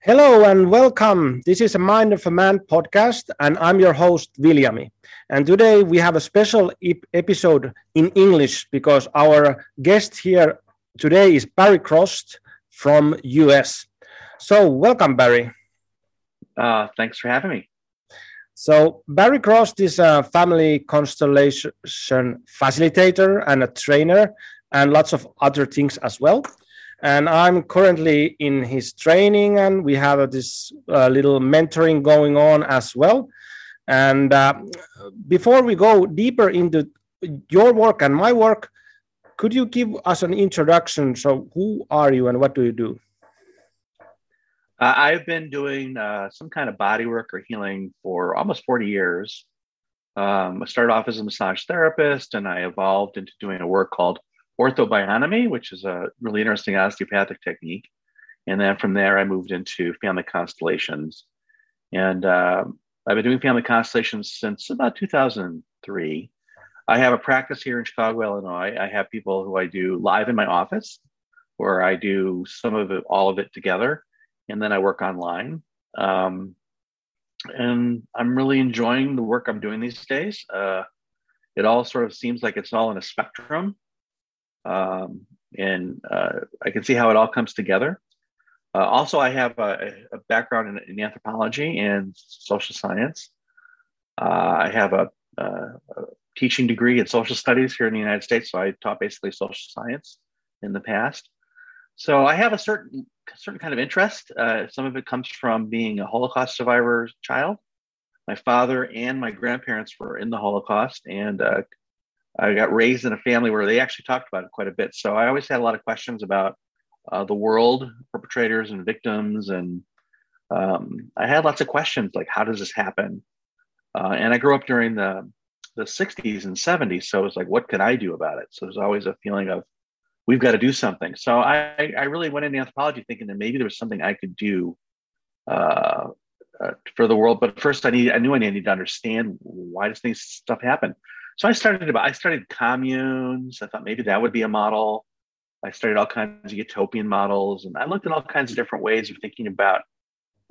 Hello and welcome. This is a Mind of a Man podcast, and I'm your host, Viljami. And today we have a special ep- episode in English because our guest here today is Barry Cross from US. So welcome, Barry. Uh, thanks for having me. So Barry Cross is a family constellation facilitator and a trainer and lots of other things as well and I'm currently in his training, and we have this little mentoring going on as well. And uh, before we go deeper into your work and my work, could you give us an introduction? So, who are you and what do you do? Uh, I've been doing uh, some kind of body work or healing for almost 40 years. Um, I started off as a massage therapist and I evolved into doing a work called orthobionomy, which is a really interesting osteopathic technique. And then from there, I moved into family constellations. And uh, I've been doing family constellations since about 2003. I have a practice here in Chicago, Illinois. I have people who I do live in my office, where I do some of it, all of it together, and then I work online. Um, and I'm really enjoying the work I'm doing these days. Uh, it all sort of seems like it's all in a spectrum um, and uh, I can see how it all comes together. Uh, also, I have a, a background in, in, anthropology and social science. Uh, I have a, a, teaching degree in social studies here in the United States, so I taught basically social science in the past. So I have a certain certain kind of interest. Uh, some of it comes from being a Holocaust survivor child. My father and my grandparents were in the Holocaust, and uh, I got raised in a family where they actually talked about it quite a bit. So I always had a lot of questions about uh, the world, perpetrators and victims, and um, I had lots of questions like, how does this happen? Uh, and I grew up during the the 60s and 70s, so it was like, what can I do about it? So there's always a feeling of we've got to do something. So I I really went into anthropology thinking that maybe there was something I could do uh, uh, for the world. But first, I need I knew I needed to understand why does things stuff happen. So I started about I started communes. I thought maybe that would be a model. I studied all kinds of utopian models, and I looked at all kinds of different ways of thinking about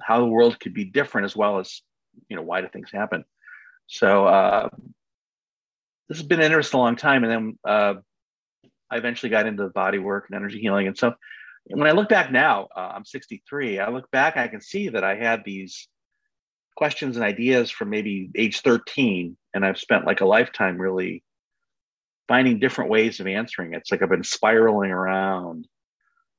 how the world could be different, as well as you know why do things happen. So uh, this has been an interest a long time, and then uh, I eventually got into body work and energy healing. And so when I look back now, uh, I'm 63. I look back, I can see that I had these questions and ideas from maybe age 13 and i've spent like a lifetime really finding different ways of answering it. it's like i've been spiraling around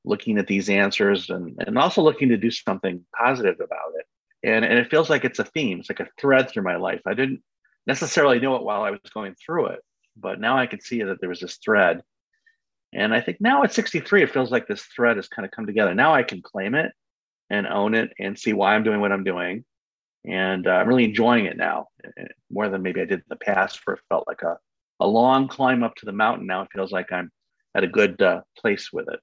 looking at these answers and, and also looking to do something positive about it. And, and it feels like it's a theme it's like a thread through my life. I didn't necessarily know it while i was going through it but now i can see that there was this thread. And i think now at 63 it feels like this thread has kind of come together. Now i can claim it and own it and see why i'm doing what i'm doing and uh, I'm really enjoying it now eh, more than maybe I did in the past, where it felt like a, a long climb up to the mountain. Now it feels like I'm at a good uh, place with it.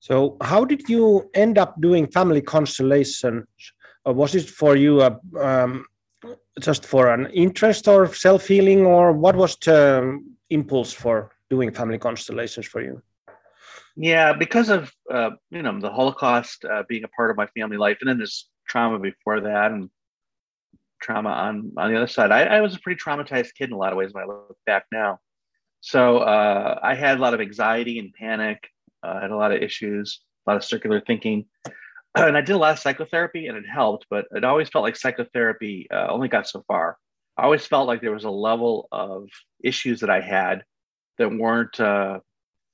So, how did you end up doing family constellations? Or was it for you a, um, just for an interest or self healing, or what was the impulse for doing family constellations for you? Yeah, because of uh, you know the Holocaust uh, being a part of my family life, and then there's trauma before that and trauma on on the other side. I, I was a pretty traumatized kid in a lot of ways when I look back now. So uh, I had a lot of anxiety and panic. Uh, I had a lot of issues, a lot of circular thinking, and I did a lot of psychotherapy, and it helped. But it always felt like psychotherapy uh, only got so far. I always felt like there was a level of issues that I had that weren't uh,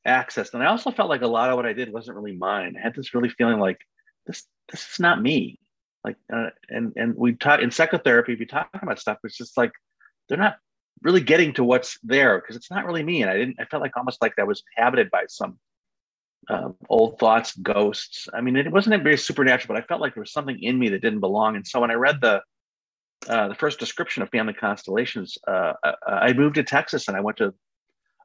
accessed, and I also felt like a lot of what I did wasn't really mine. I had this really feeling like this this is not me like uh, and and we talk in psychotherapy we talk about stuff it's just like they're not really getting to what's there because it's not really me. And i didn't i felt like almost like that was inhabited by some um, old thoughts ghosts. I mean it wasn't very supernatural but i felt like there was something in me that didn't belong. And so when i read the uh, the first description of family constellations uh, I, uh, I moved to texas and i went to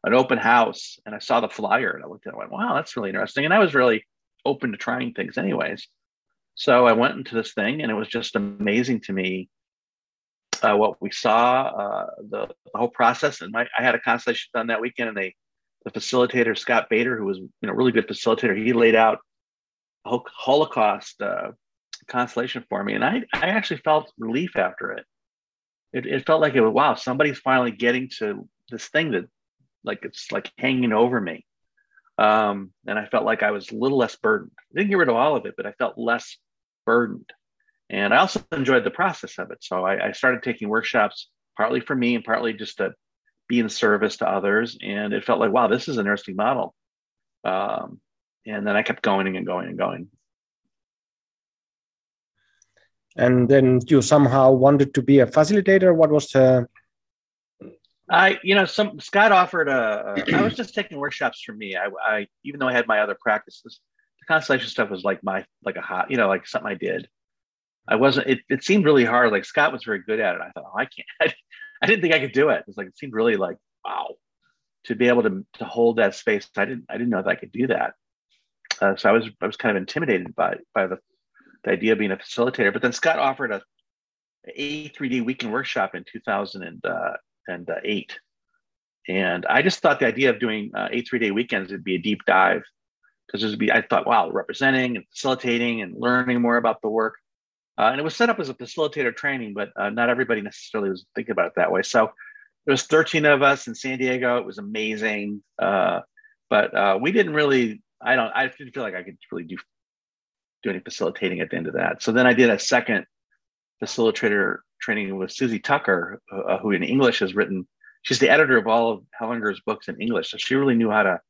an open house and i saw the flyer and i looked at it and went wow that's really interesting. And i was really open to trying things anyways so I went into this thing, and it was just amazing to me uh, what we saw, uh, the, the, whole process. And my, I had a consultation done that weekend, and they, the facilitator Scott Bader, who was you know really good facilitator, he laid out Holocaust uh, constellation for me, and I I actually felt relief after it. It, it felt like it was wow, somebody's finally getting to this thing that like it's like hanging over me. Um, and I felt like I was a little less burdened. I didn't get rid of all of it, but I felt less burdened. And I also enjoyed the process of it. So I, I started taking workshops partly for me and partly just to be in service to others. And it felt like, wow, this is an interesting model. Um, and then I kept going and going and going. And then you somehow wanted to be a facilitator. What was the I, you know, some Scott offered a. a I was just taking workshops for me. I, I, even though I had my other practices, the constellation stuff was like my, like a hot, you know, like something I did. I wasn't. It, it seemed really hard. Like Scott was very good at it. I thought, oh, I can't. I, I didn't think I could do it. It was like it seemed really like wow, to be able to to hold that space. I didn't. I didn't know that I could do that. Uh, so I was I was kind of intimidated by by the, the idea of being a facilitator. But then Scott offered a A3D weekend workshop in 2000 and uh, and uh, eight. And I just thought the idea of doing uh, eight three day weekends would be a deep dive because would be I thought wow representing and facilitating and learning more about the work. Uh, and it was set up as a facilitator training, but uh, not everybody necessarily was thinking about it that way. So there was 13 of us in San Diego. It was amazing, uh, but uh, we didn't really. I don't. I didn't feel like I could really do do any facilitating at the end of that. So then I did a second facilitator training with Suzi Tucker, uh, who in English has written. She's the editor of all of Hellinger's books in English, so she really knew how to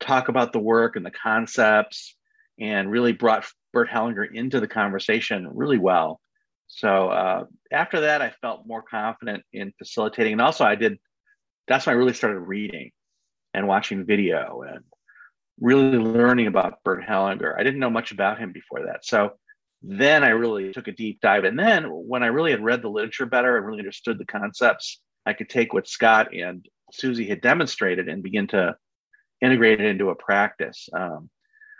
talk about the work and the concepts, and really brought Bert Hellinger into the conversation really well. So uh, after that, I felt more confident in facilitating, and also I did. That's when I really started reading and watching video and really learning about Bert Hellinger. I didn't know much about him before that, so then I really took a deep dive. And then when I really had read the literature better and really understood the concepts, I could take what Scott and Suzi had demonstrated and begin to integrate it into a practice. Um,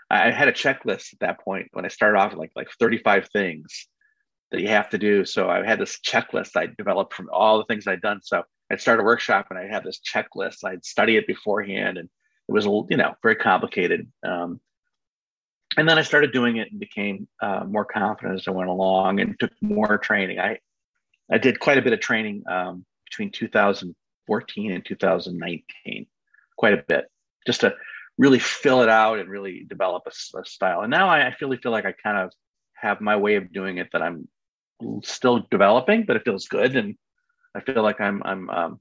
I had a checklist at that point when I started off like like 35 things that you have to do. So I had this checklist I developed from all the things I'd done. So I'd start a workshop and I had this checklist. I'd study it beforehand and it was you know very complicated. Um, and then I started doing it and became uh, more confident as I went along and took more training. I I did quite a bit of training um, between 2014 and 2019, quite a bit, just to really fill it out and really develop a, a style. And now I, I really feel like I kind of have my way of doing it that I'm still developing, but it feels good, and I feel like I'm I'm um,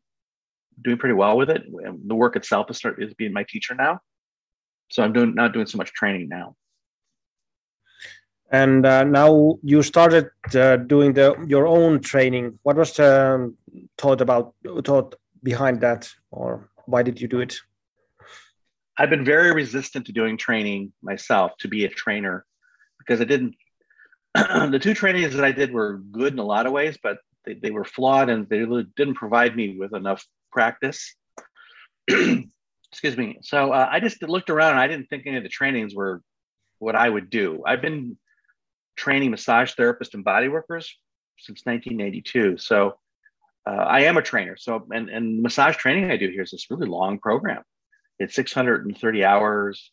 doing pretty well with it. The work itself is, start, is being my teacher now, so I'm doing not doing so much training now and uh, now you started uh, doing the your own training. What was the um, thought about thought behind that? Or why did you do it? I've been very resistant to doing training myself to be a trainer because i didn't the two trainings that i did were good in a lot of ways but they, they were flawed and they didn't provide me with enough practice. Excuse me. So uh, i just looked around and i didn't think any of the trainings were what i would do. I've been training massage therapists and body workers since 1982. So uh, I am a trainer. So and and massage training I do here is this really long program. It's 630 hours.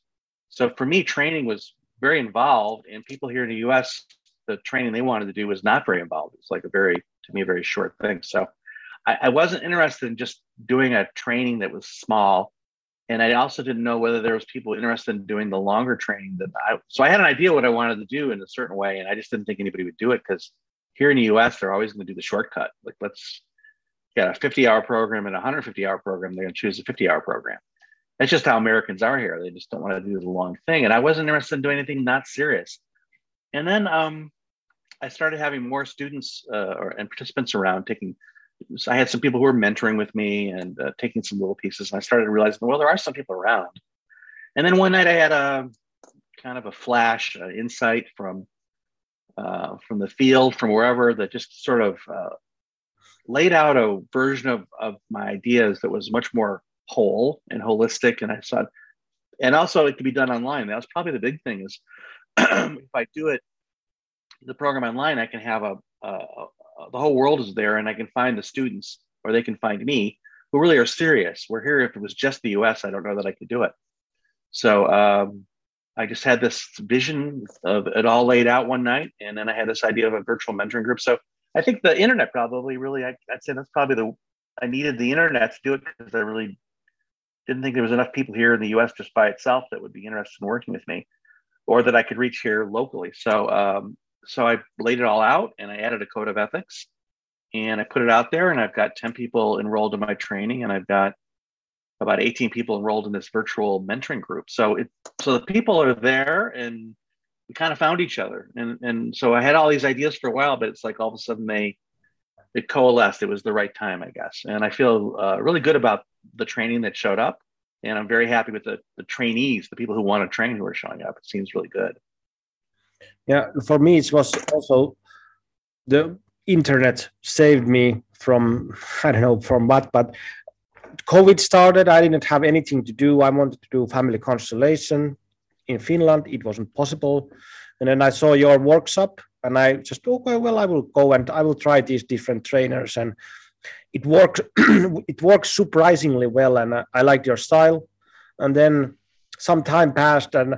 So for me, training was very involved, and people here in the U.S. The training they wanted to do was not very involved. It's like a very, to me, a very short thing. So I, I wasn't interested in just doing a training that was small and I also didn't know whether there was people interested in doing the longer training that I. So I had an idea what I wanted to do in a certain way, and I just didn't think anybody would do it because here in the U.S. they're always going to do the shortcut. Like let's get a 50-hour program and a 150-hour program. They're going to choose a 50-hour program. That's just how Americans are here. They just don't want to do the long thing. And I wasn't interested in doing anything not serious. And then um, I started having more students uh, or, and participants around taking I had some people who were mentoring with me and uh, taking some little pieces. And I started realizing, well, there are some people around. And then one night I had a kind of a flash uh, insight from uh, from the field, from wherever, that just sort of uh, laid out a version of, of my ideas that was much more whole and holistic. And I thought, and also it could be done online. That was probably the big thing is if I do it, the program online, I can have a, a, the whole world is there, and I can find the students, or they can find me, who really are serious. We're here. If it was just the U.S., I don't know that I could do it. So um, I just had this vision of it all laid out one night, and then I had this idea of a virtual mentoring group. So I think the internet probably really, I, would say that's probably the I needed the internet to do it because I really didn't think there was enough people here in the U.S. just by itself that would be interested in working with me, or that I could reach here locally. So um, so I laid it all out, and I added a code of ethics, and I put it out there, and I've got ten people enrolled in my training, and I've got about 18 people enrolled in this virtual mentoring group. So it so the people are there and we kind of found each other. And and so I had all these ideas for a while, but it's like all of a sudden they it coalesced. It was the right time, I guess. And I feel uh, really good about the training that showed up. And I'm very happy with the, the trainees, the people who want to train who are showing up. It seems really good. Yeah, for me, it was also the internet saved me from I don't know from what, but COVID started. I didn't have anything to do. I wanted to do family constellation in Finland. It wasn't possible. And then I saw your workshop and I just, oh, okay, well, I will go and I will try these different trainers. And it worked, it works surprisingly well. And I, I liked your style. And then some time passed and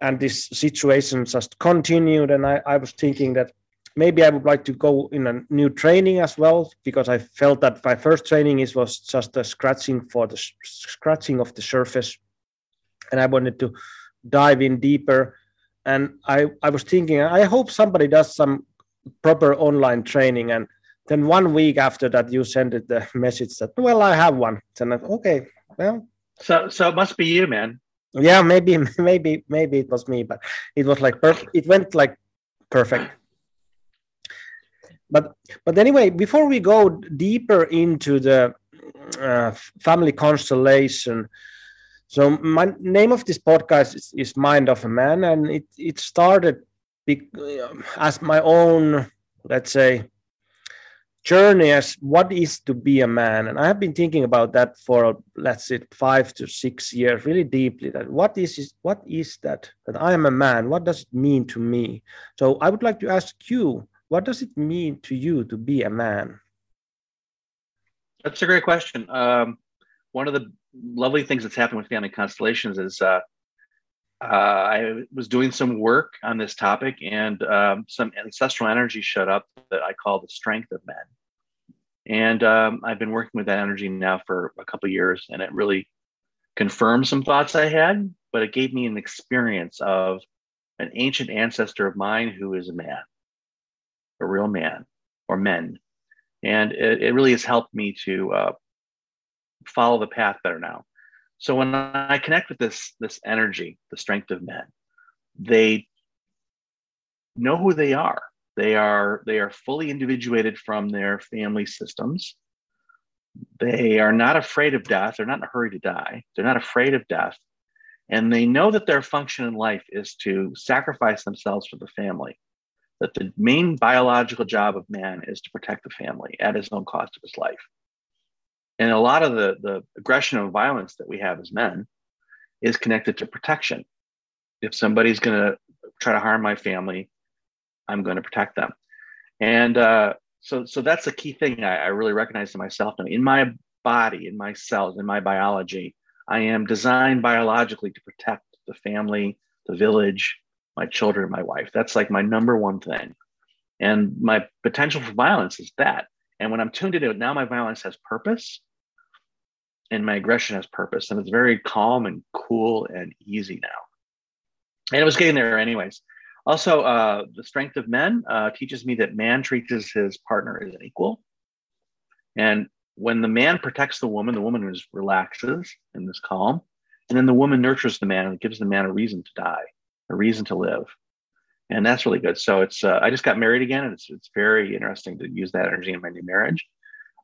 and this situation just continued. And I, I was thinking that maybe I would like to go in a new training as well because I felt that my first training is was just a scratching for the scratching of the surface, and I wanted to dive in deeper. And I I was thinking I hope somebody does some proper online training and then one week after that you sent the message that well i have one and I, okay well so so it must be you man yeah maybe maybe maybe it was me but it was like it went like perfect. But but anyway, before we go deeper into the uh, family constellation, so my name of this podcast is, is Mind of a Man, and it it started be, as my own, let's say, journey as what is to be a man and i have been thinking about that for let's say five to six years really deeply that what is what is that that i am a man what does it mean to me so i would like to ask you what does it mean to you to be a man? That's a great question. Um, one of the lovely things that's happened with family constellations is uh, uh, I was doing some work on this topic, and um, some ancestral energy showed up that I call the strength of men. And um, I've been working with that energy now for a couple years, and it really confirmed some thoughts I had, but it gave me an experience of an ancient ancestor of mine who is a man a real man or men. And it, it really has helped me to uh, follow the path better now. So when I connect with this, this energy, the strength of men, they know who they are. They are they are fully individuated from their family systems. They are not afraid of death. They're not in a hurry to die. They're not afraid of death. And they know that their function in life is to sacrifice themselves for the family that the main biological job of man is to protect the family at his own cost of his life. And a lot of the, the aggression and violence that we have as men is connected to protection. If somebody's going to try to harm my family, I'm going to protect them. And uh, so, so that's a key thing I, I really recognize in myself. In my body, in my cells, in my biology, I am designed biologically to protect the family, the village, my children, my wife. That's like my number one thing. And my potential for violence is that. And when I'm tuned into it, now my violence has purpose and my aggression has purpose. And it's very calm and cool and easy now. And it was getting there anyways. Also, uh, the strength of men uh, teaches me that man treats his partner as an equal. And when the man protects the woman, the woman is relaxes and is calm. And then the woman nurtures the man and gives the man a reason to die a reason to live and that's really good so it's uh, i just got married again and it's, it's very interesting to use that energy in my new marriage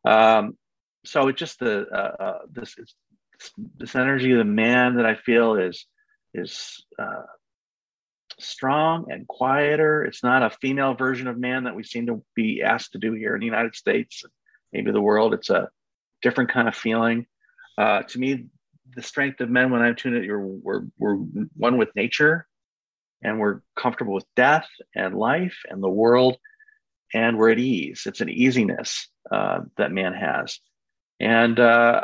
um, so it's just the uh, uh, this this energy of the man that i feel is is uh, strong and quieter. It's not a female version of man that we seem to be asked to do here in the united states maybe the world. It's a different kind of feeling. Uh, to me the strength of men when i'm tuned you're we're, we're one with nature and we're comfortable with death and life and the world and we're at ease. It's an easiness uh, that man has and uh,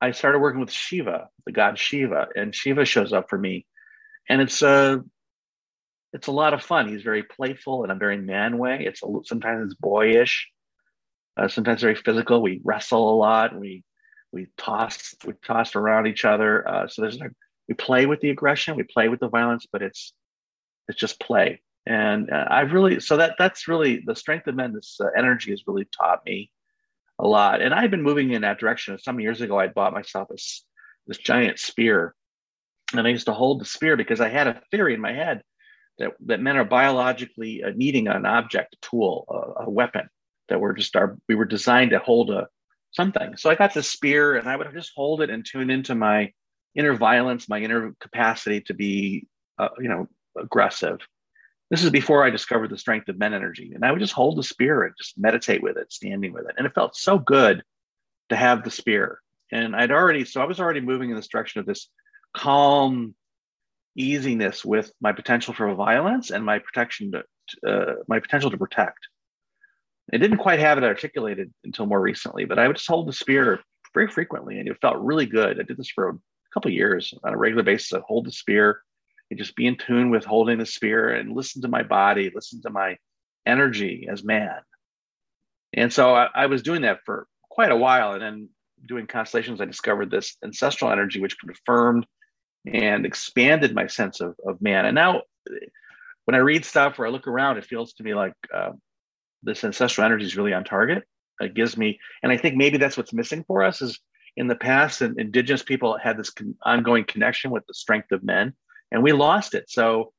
I started working with Shiva, the god Shiva, and Shiva shows up for me, and it's a uh, it's a lot of fun. He's very playful in a very man way. It's a, sometimes it's boyish, uh, sometimes very physical. We wrestle a lot. We we toss we toss around each other. Uh, so there's we play with the aggression, we play with the violence, but it's it's just play. And uh, I've really so that that's really the strength of men. This uh, energy has really taught me a lot. And I've been moving in that direction. Some years ago, I bought myself this this giant spear, and I used to hold the spear because I had a theory in my head that that men are biologically uh, needing an object, a tool, a, a weapon that we're just our we were designed to hold a something. So I got this spear, and I would just hold it and tune into my inner violence, my inner capacity to be, uh, you know, aggressive. This is before I discovered the strength of men energy. And I would just hold the spear and just meditate with it, standing with it. And it felt so good to have the spear. And I'd already, so I was already moving in this direction of this calm easiness with my potential for violence and my protection to, uh, my potential to protect. I didn't quite have it articulated until more recently, but I would just hold the spear very frequently and it felt really good. I did this for a couple years on a regular basis. I'd hold the spear and just be in tune with holding the spear and listen to my body, listen to my energy as man. And so I, I was doing that for quite a while. And then doing constellations, I discovered this ancestral energy, which confirmed and expanded my sense of, of man. And now when I read stuff or I look around, it feels to me like uh, this ancestral energy is really on target. It gives me, and I think maybe that's what's missing for us is in the past, and indigenous people had this con- ongoing connection with the strength of men and we lost it. So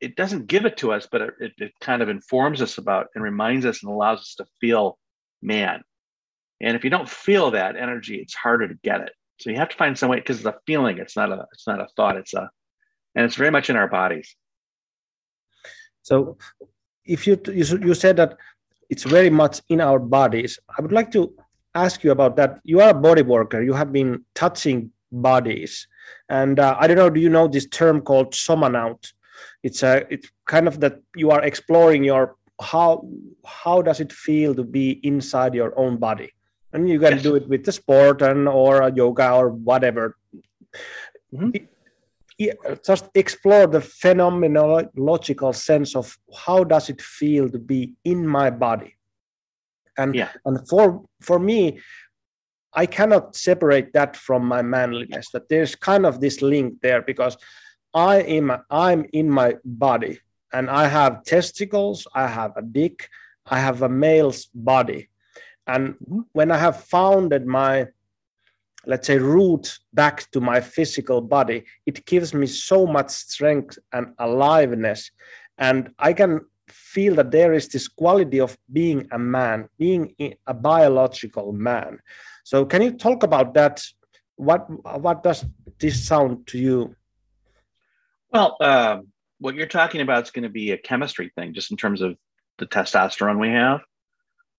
it doesn't give it to us, but it, it, it kind of informs us about and reminds us and allows us to feel man. And if you don't feel that energy, it's harder to get it. So you have to find some way because it's a feeling. It's not a it's not a thought. It's a and it's very much in our bodies. So if you you, you said that it's very much in our bodies, I would like to ask you about that. You are a body worker. You have been touching bodies. And uh, I don't know, do you know this term called somanaut? It's a it's kind of that you are exploring your how how does it feel to be inside your own body, and you can yes. do it with the sport and or a yoga or whatever. Mm-hmm. Just explore the phenomenological sense of how does it feel to be in my body, and yeah. and for for me, I cannot separate that from my manliness. That there's kind of this link there because I am I'm in my body and I have testicles, I have a dick, I have a male's body, and mm-hmm. when I have founded my let's say root back to my physical body it gives me so much strength and aliveness. And i can feel that there is this quality of being a man being a biological man so can you talk about that? What what does this sound to you? Well, uh, what you're talking about is going to be a chemistry thing, just in terms of the testosterone we have.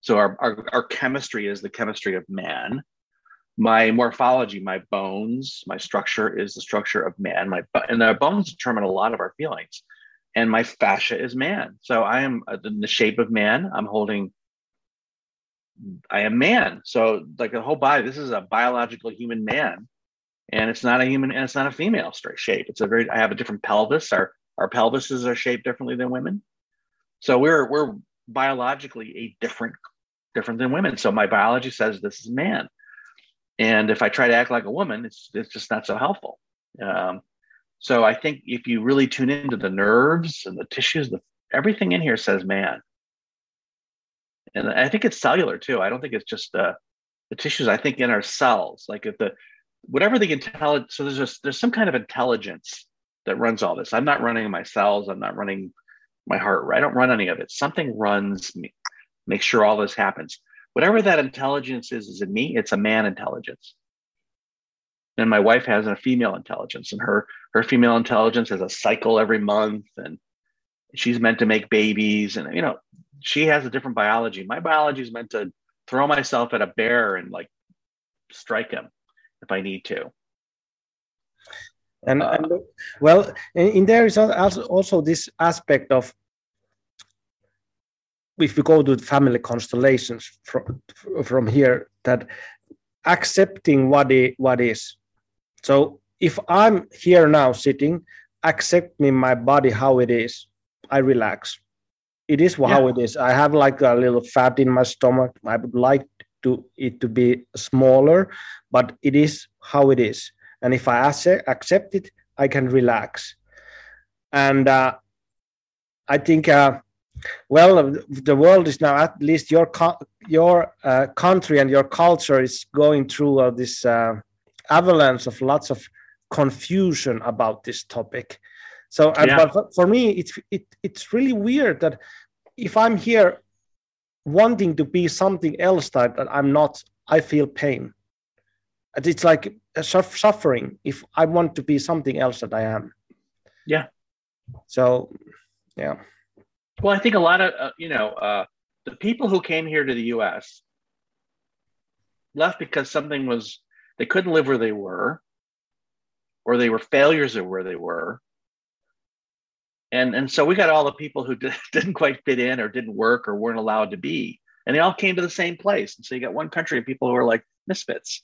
So our, our, our chemistry is the chemistry of man. My morphology, my bones, my structure is the structure of man. My and our bones determine a lot of our feelings. And my fascia is man. So I am uh, in the shape of man. I'm holding I am man. So like the whole body, this is a biological human man, and it's not a human and it's not a female straight shape. It's a very I have a different pelvis. Our our pelvises are shaped differently than women. So we're we're biologically a different different than women. So my biology says this is man. And if I try to act like a woman, it's it's just not so helpful. Um, so I think if you really tune into the nerves and the tissues, the everything in here says man and I think it's cellular too. I don't think it's just uh, the tissues. I think in our cells, like if the whatever the intelligence. So there's just there's some kind of intelligence that runs all this. I'm not running my cells. I'm not running my heart. Right? I don't run any of it. Something runs me. Make sure all this happens. Whatever that intelligence is, is in me. It's a man intelligence. And my wife has a female intelligence, and her her female intelligence has a cycle every month, and she's meant to make babies, and you know she has a different biology. My biology is meant to throw myself at a bear and like strike him if I need to. And, uh, and well, in there is also, also this aspect of if we go to family constellations from from here that accepting what it, what is. So if I'm here now sitting, accepting my body how it is, I relax. It is how yeah. it is. I have like a little fat in my stomach. I would like to it to be smaller, but it is how it is. And if I accept it, I can relax. And uh, I think, uh, well, the world is now at least your your uh, country and your culture is going through uh, this uh, avalanche of lots of confusion about this topic. So, yeah. but for me, it's it, it's really weird that if I'm here wanting to be something else that, that I'm not, I feel pain. And It's like suffering if I want to be something else that I am. Yeah. So, yeah. Well, I think a lot of uh, you know uh, the people who came here to the U.S. left because something was they couldn't live where they were, or they were failures of where they were, and and so we got all the people who did, didn't quite fit in or didn't work or weren't allowed to be, and they all came to the same place. And so you got one country of people who are like misfits,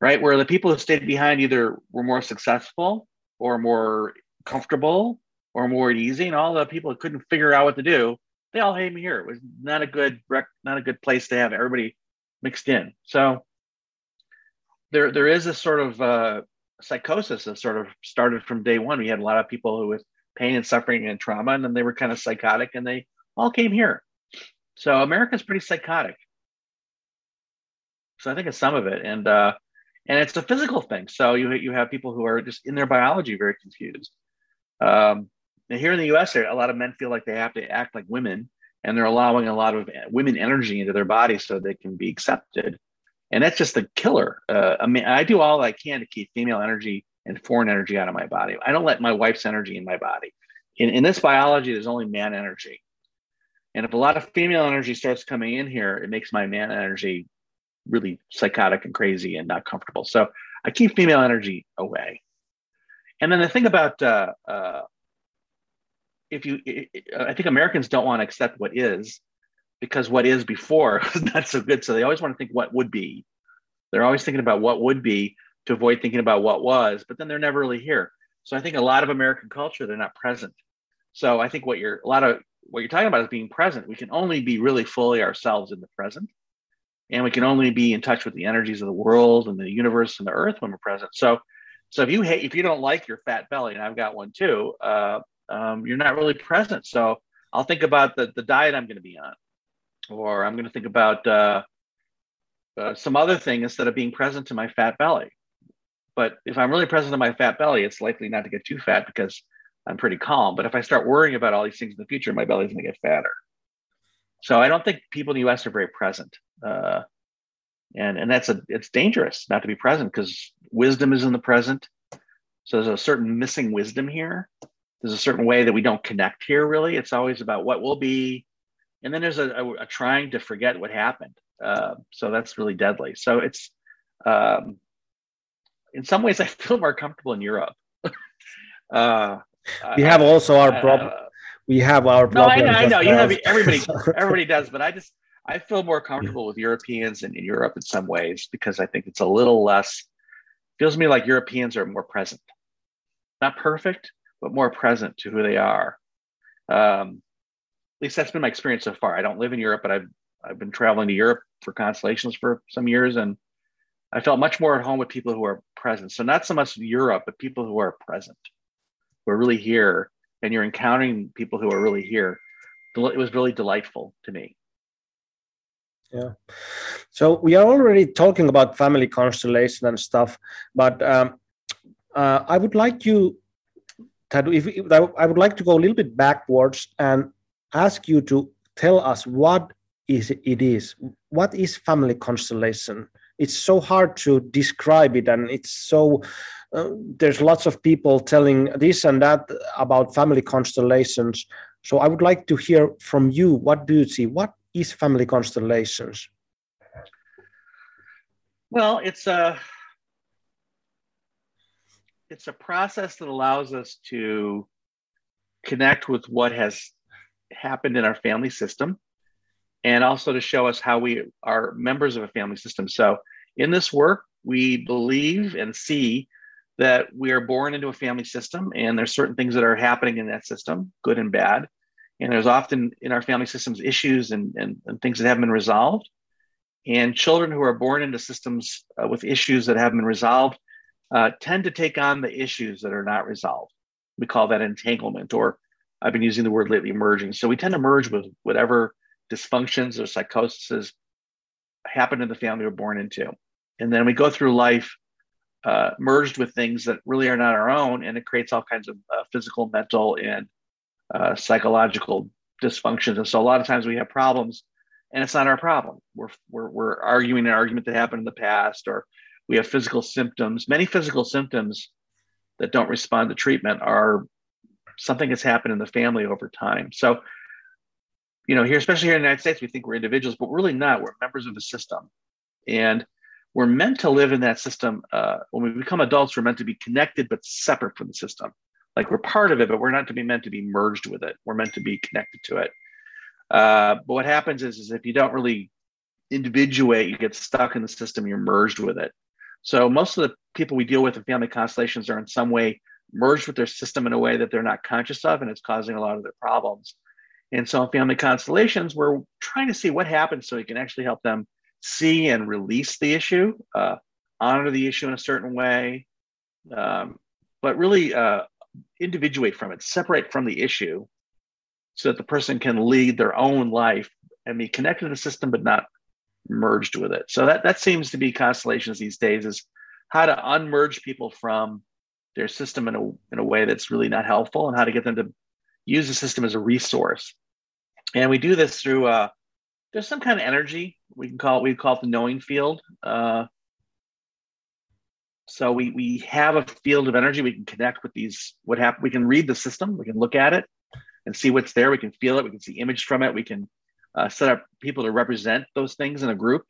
right? Where the people who stayed behind either were more successful or more comfortable or more easy, and all the people who couldn't figure out what to do, they all came here. It was not a good not a good place to have everybody mixed in. So there there is a sort of uh, psychosis that sort of started from day one. We had a lot of people who with pain and suffering and trauma, and then they were kind of psychotic, and they all came here. So America's pretty psychotic. So I think it's some of it, and uh, and it's a physical thing. So you you have people who are just in their biology very confused. Um, and here in the U.S., a lot of men feel like they have to act like women, and they're allowing a lot of women energy into their body so they can be accepted. And that's just the killer. Uh, I mean, I do all I can to keep female energy and foreign energy out of my body. I don't let my wife's energy in my body. In, in this biology, there's only man energy. And if a lot of female energy starts coming in here, it makes my man energy really psychotic and crazy and not comfortable. So I keep female energy away. And then the thing about uh, uh, if you, I think Americans don't want to accept what is because what is before is not so good. So they always want to think what would be. They're always thinking about what would be to avoid thinking about what was, but then they're never really here. So I think a lot of American culture, they're not present. So I think what you're a lot of what you're talking about is being present. We can only be really fully ourselves in the present. And we can only be in touch with the energies of the world and the universe and the earth when we're present. So so if you hate if you don't like your fat belly, and I've got one too, uh, um, you're not really present. So I'll think about the, the diet I'm going to be on, or I'm going to think about uh, uh, some other thing instead of being present to my fat belly. But if I'm really present in my fat belly, it's likely not to get too fat because I'm pretty calm. But if I start worrying about all these things in the future, my belly's going to get fatter. So I don't think people in the U.S. are very present, uh, and and that's a it's dangerous not to be present because wisdom is in the present. So there's a certain missing wisdom here. There's a certain way that we don't connect here. Really, it's always about what will be, and then there's a, a, a trying to forget what happened. Uh, so that's really deadly. So it's um, in some ways I feel more comfortable in Europe. uh, we have also our problem. Uh, we have our problem. no, I know, I know. You have everybody. everybody does, but I just I feel more comfortable with Europeans in, in Europe in some ways because I think it's a little less. Feels to me like Europeans are more present, not perfect, but more present to who they are. Um, at least that's been my experience so far. I don't live in Europe, but I've I've been traveling to Europe for constellations for some years, and I felt much more at home with people who are present. So not so much Europe, but people who are present, who are really here, and you're encountering people who are really here. It was really delightful to me. Yeah. So we are already talking about family constellation and stuff, but um, uh, I would like you, to, if, if I would like to go a little bit backwards and ask you to tell us what is it is. What is family constellation? It's so hard to describe it and it's so uh, there's lots of people telling this and that about family constellations. So i would like to hear from you what do you see? What is family constellations? Well it's a it's a process that allows us to connect with what has happened in our family system and also to show us how we are members of a family system. So In this work, we believe and see that we are born into a family system, and there's certain things that are happening in that system, good and bad. And there's often in our family systems issues and, and, and things that haven't been resolved. And children who are born into systems uh, with issues that haven't been resolved uh, tend to take on the issues that are not resolved. We call that entanglement, or I've been using the word lately, merging. So we tend to merge with whatever dysfunctions or psychoses happen in the family we're born into. And then we go through life uh, merged with things that really are not our own, and it creates all kinds of uh, physical, mental, and uh, psychological dysfunctions. And so a lot of times we have problems, and it's not our problem. We're, we're, we're arguing an argument that happened in the past, or we have physical symptoms. Many physical symptoms that don't respond to treatment are something that's happened in the family over time. So, you know, here, especially here in the United States, we think we're individuals, but really not. We're members of the system. And we're meant to live in that system. Uh, when we become adults, we're meant to be connected but separate from the system. Like we're part of it, but we're not to be meant to be merged with it. We're meant to be connected to it. Uh, but what happens is, is if you don't really individuate, you get stuck in the system, you're merged with it. So most of the people we deal with in family constellations are in some way merged with their system in a way that they're not conscious of, and it's causing a lot of their problems. And so in family constellations, we're trying to see what happens so we can actually help them see and release the issue, uh, honor the issue in a certain way, um, but really uh, individuate from it, separate from the issue so that the person can lead their own life and be connected to the system, but not merged with it. So that, that seems to be constellations these days is how to unmerge people from their system in a, in a way that's really not helpful and how to get them to use the system as a resource. And we do this through uh, there's some kind of energy we can call it we call it the knowing field uh, so we we have a field of energy we can connect with these what happened we can read the system we can look at it and see what's there we can feel it we can see image from it we can uh, set up people to represent those things in a group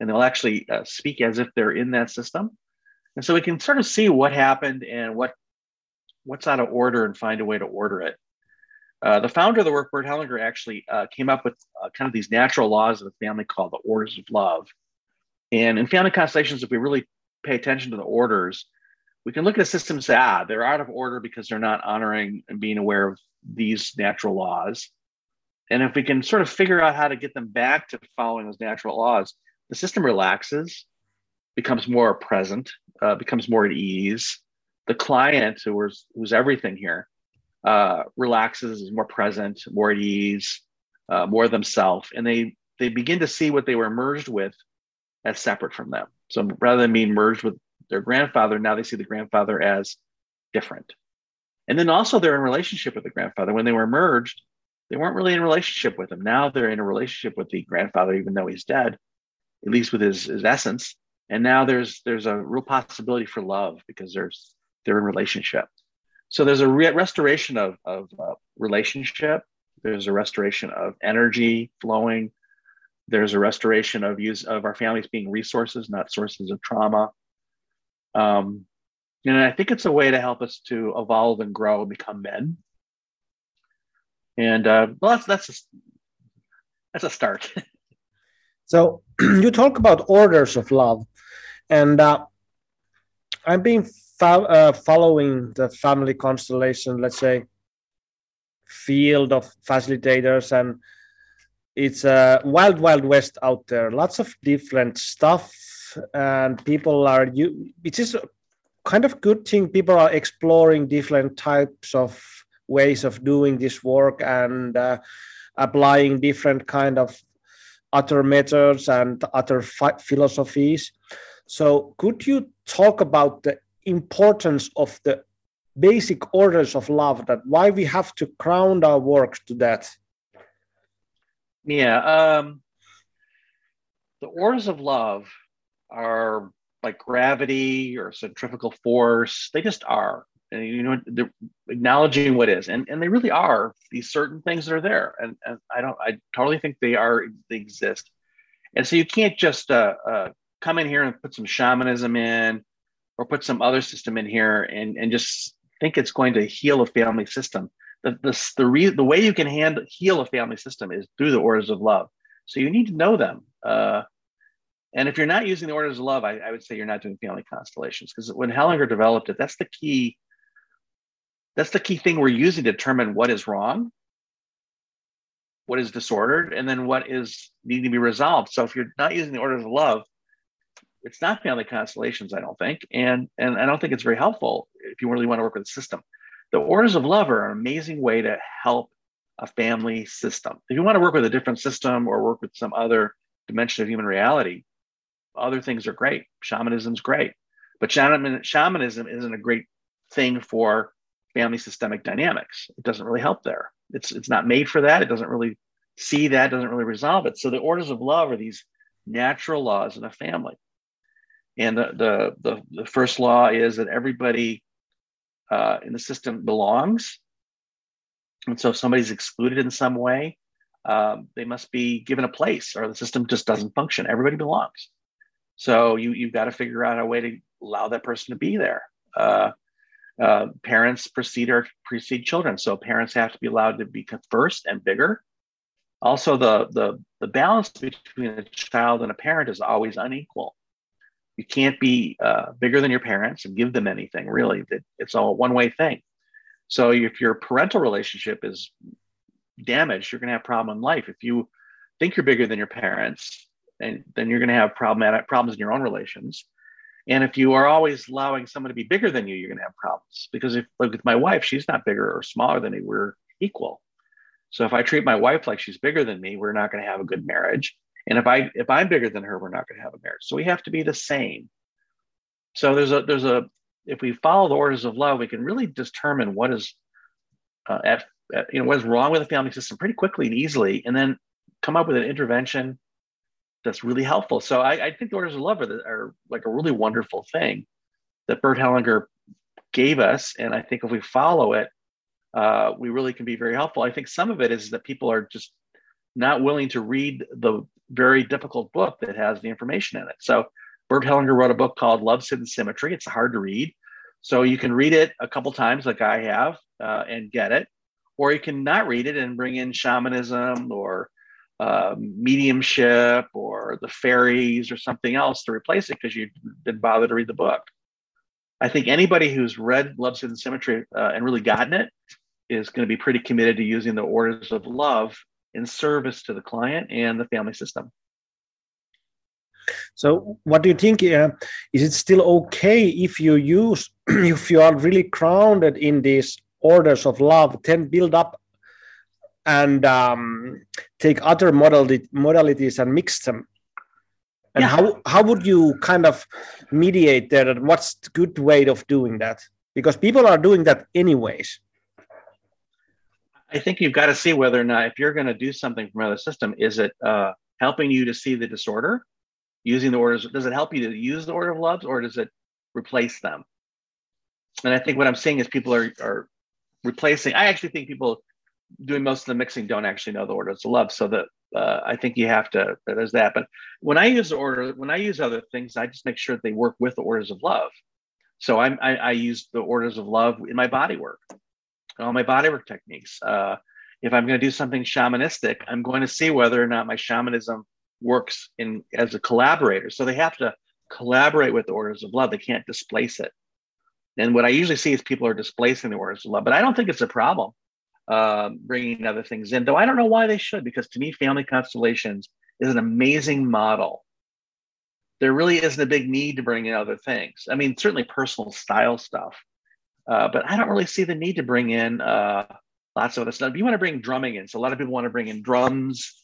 and they'll actually uh, speak as if they're in that system and so we can sort of see what happened and what what's out of order and find a way to order it uh, the founder of the work, Bert Hellinger, actually uh, came up with uh, kind of these natural laws of the family called the orders of love. And in family constellations, if we really pay attention to the orders, we can look at a system and say, ah, they're out of order because they're not honoring and being aware of these natural laws. And if we can sort of figure out how to get them back to following those natural laws, the system relaxes, becomes more present, uh, becomes more at ease. The client, who is, who's everything here, uh, relaxes, is more present, more at ease, uh, more themselves, and they they begin to see what they were merged with as separate from them. So rather than being merged with their grandfather, now they see the grandfather as different. And then also they're in relationship with the grandfather. When they were merged, they weren't really in relationship with him. Now they're in a relationship with the grandfather, even though he's dead, at least with his, his essence. And now there's there's a real possibility for love because there's they're in relationship. So there's a re- restoration of, of uh, relationship. There's a restoration of energy flowing. There's a restoration of use of our families being resources, not sources of trauma. Um, and I think it's a way to help us to evolve and grow and become men. And uh, well, that's that's a, that's a start. so you talk about orders of love, and uh, I've been fo- uh, following the family constellation, let's say, field of facilitators, and it's a wild, wild west out there. Lots of different stuff, and people are you. It is kind of good thing. People are exploring different types of ways of doing this work and uh, applying different kind of other methods and other philosophies. So, could you talk about the importance of the basic orders of love that why we have to ground our work to that. Yeah um the orders of love are like gravity or centrifugal force. They just are. And you know they're acknowledging what is. And, and they really are these certain things that are there. And, and i don't i totally think they are they exist. And so you can't just uh, uh, come in here and put some shamanism in or put some other system in here and, and just think it's going to heal a family system. The, the, the, re, the way you can hand, heal a family system is through the orders of love. So you need to know them. Uh, And if you're not using the orders of love, I, I would say you're not doing family constellations because when Hellinger developed it, that's the key. That's the key thing we're using to determine what is wrong, what is disordered, and then what is needing to be resolved. So if you're not using the orders of love, it's not family constellations, I don't think, and and I don't think it's very helpful if you really want to work with the system. The orders of love are an amazing way to help a family system. If you want to work with a different system or work with some other dimension of human reality, other things are great. Shamanism's great, but shamanism isn't a great thing for family systemic dynamics. It doesn't really help there. It's it's not made for that. It doesn't really see that. Doesn't really resolve it. So the orders of love are these natural laws in a family, and the the the, the first law is that everybody uh, in the system belongs. And so if somebody's excluded in some way, um, they must be given a place or the system just doesn't function. Everybody belongs. So you, you've got to figure out a way to allow that person to be there. Uh, uh, parents precede or precede children. So parents have to be allowed to be first and bigger. Also, the, the, the balance between a child and a parent is always unequal you can't be uh, bigger than your parents and give them anything really. It's all one way thing. So if your parental relationship is damaged you're going to have problem in life. If you think you're bigger than your parents and then you're going to have problematic problems in your own relations. And if you are always allowing someone to be bigger than you you're going to have problems. Because if like with my wife she's not bigger or smaller than me we're equal. So if i treat my wife like she's bigger than me we're not going to have a good marriage and if I if I'm bigger than her, we're not going to have a marriage. So we have to be the same. So there's a there's a if we follow the orders of love, we can really determine what is uh, at, at, you know what is wrong with the family system pretty quickly and easily, and then come up with an intervention that's really helpful. So I, I think the orders of love are, are like a really wonderful thing that Bert Hellinger gave us, and I think if we follow it, uh, we really can be very helpful. I think some of it is that people are just not willing to read the very difficult book that has the information in it. So Bert Hellinger wrote a book called Love's Hidden Symmetry. It's hard to read. So you can read it a couple times, like I have, uh, and get it, or you can not read it and bring in shamanism or uh, mediumship or the fairies or something else to replace it because you didn't bother to read the book. I think anybody who's read Love's Hidden Symmetry uh, and really gotten it is going to be pretty committed to using the orders of love in service to the client and the family system. So, what do you think? Uh, is it still okay if you use, if you are really grounded in these orders of love, then build up and um, take other modalities and mix them? And yeah. how how would you kind of mediate that? And what's the good way of doing that? Because people are doing that anyways. I think you've got to see whether or not if you're going to do something from another system, is it uh, helping you to see the disorder using the orders? Does it help you to use the order of loves or does it replace them? And I think what I'm seeing is people are, are replacing. I actually think people doing most of the mixing don't actually know the orders of love. So that uh, I think you have to, there's that. But when I use the order, when I use other things, I just make sure they work with the orders of love. So I'm, I, I use the orders of love in my body work all my bodywork techniques. Uh, if I'm going to do something shamanistic, I'm going to see whether or not my shamanism works in as a collaborator. So they have to collaborate with the orders of love. They can't displace it. And what I usually see is people are displacing the orders of love, but I don't think it's a problem um, bringing other things in. Though I don't know why they should, because to me, family constellations is an amazing model. There really isn't a big need to bring in other things. I mean, certainly personal style stuff, uh, but I don't really see the need to bring in uh, lots of other stuff. You want to bring drumming in, so a lot of people want to bring in drums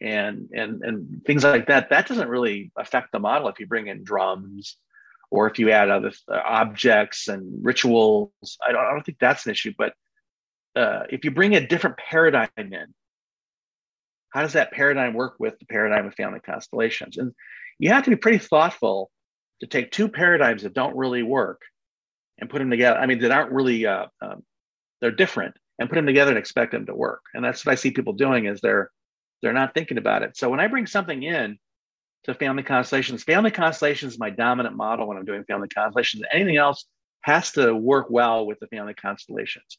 and and and things like that. That doesn't really affect the model if you bring in drums or if you add other uh, objects and rituals. I don't, I don't think that's an issue. But uh, if you bring a different paradigm in, how does that paradigm work with the paradigm of family constellations? And you have to be pretty thoughtful to take two paradigms that don't really work and put them together. I mean, that aren't really uh, um, they're different, and put them together and expect them to work. And that's what I see people doing is they're they're not thinking about it. So when I bring something in to family constellations, family constellations is my dominant model when I'm doing family constellations. Anything else has to work well with the family constellations.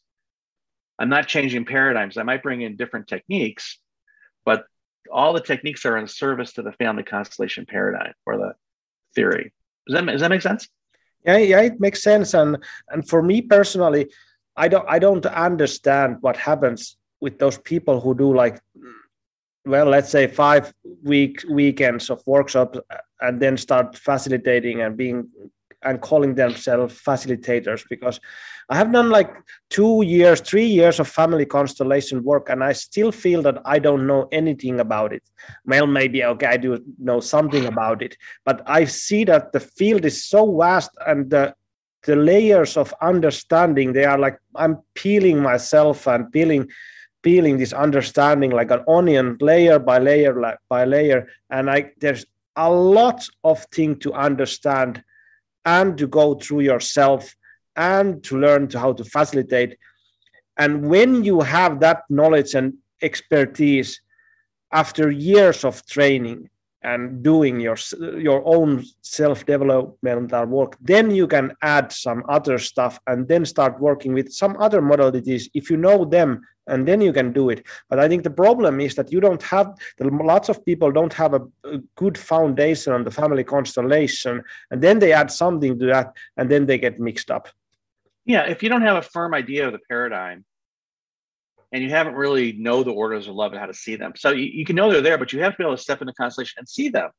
I'm not changing paradigms. I might bring in different techniques, but all the techniques are in service to the family constellation paradigm or the theory. Does that, does that make sense? Yeah, yeah, it makes sense. And and for me personally, I don't I don't understand what happens with those people who do like well let's say five week weekends of workshops uh, and then start facilitating and being and calling themselves facilitators because I have done like two years, three years of family constellation work, and I still feel that I don't know anything about it. Well, maybe okay, I do know something about it, but I see that the field is so vast and the the layers of understanding they are like I'm peeling myself and peeling peeling this understanding like an onion layer by layer by layer and i there's a lot of thing to understand and to go through yourself and to learn to how to facilitate. And when you have that knowledge and expertise after years of training and doing your your own self developmental work then you can add some other stuff and then start working with some other modalities if you know them and then you can do it. But i think the problem is that you don't have lots of people don't have a, a, good foundation on the family constellation and then they add something to that and then they get mixed up. Yeah if you don't have a firm idea of the paradigm and you haven't really know the orders of love and how to see them so you, you can know they're there but you have to be able to step into constellation and see them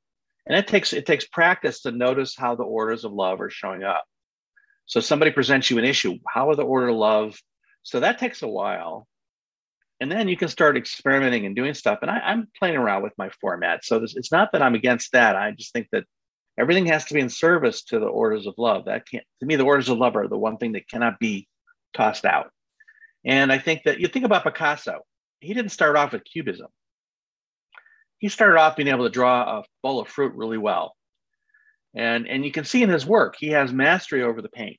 and it takes it takes practice to notice how the orders of love are showing up so somebody presents you an issue how are the order of love so that takes a while and then you can start experimenting and doing stuff. And I, am playing around with my format. So this, it's not that I'm against that. I just think that everything has to be in service to the orders of love. That can't, to me, the orders of love are the one thing that cannot be tossed out. And I think that you think about Picasso, he didn't start off with cubism. He started off being able to draw a bowl of fruit really well. And, and you can see in his work, he has mastery over the paint.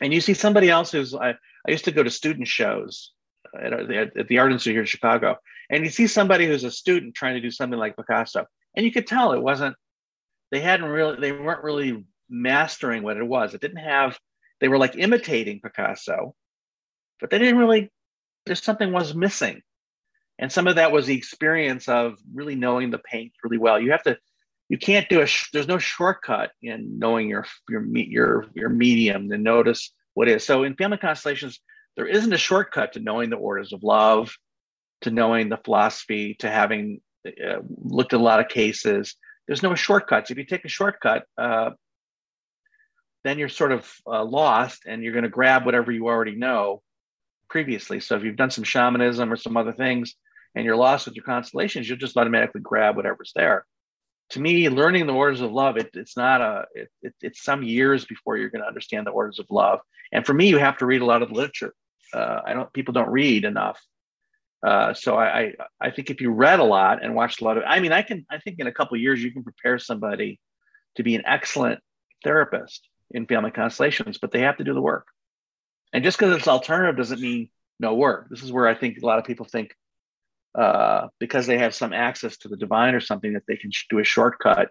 And you see somebody else who's, I, I used to go to student shows at, at the Art Institute here in Chicago, and you see somebody who's a student trying to do something like Picasso, and you could tell it wasn't. They hadn't really. They weren't really mastering what it was. It didn't have. They were like imitating Picasso, but they didn't really. There's something was missing, and some of that was the experience of really knowing the paint really well. You have to. You can't do a. There's no shortcut in knowing your your your your medium to notice what is. So in family constellations, there isn't a shortcut to knowing the orders of love, to knowing the philosophy, to having uh, looked at a lot of cases. There's no shortcuts. If you take a shortcut, uh, then you're sort of uh, lost and you're going to grab whatever you already know previously. So if you've done some shamanism or some other things and you're lost with your constellations, you'll just automatically grab whatever's there. To me, learning the orders of love, it, it's not a, it, it, it's some years before you're going to understand the orders of love. And for me, you have to read a lot of literature uh, I don't people don't read enough. Uh, so I, I, I think if you read a lot and watched a lot of, I mean, I can I think in a couple years you can prepare somebody to be an excellent therapist in family constellations, but they have to do the work. And just because it's alternative doesn't mean no work. This is where I think a lot of people think uh, because they have some access to the divine or something that they can do a shortcut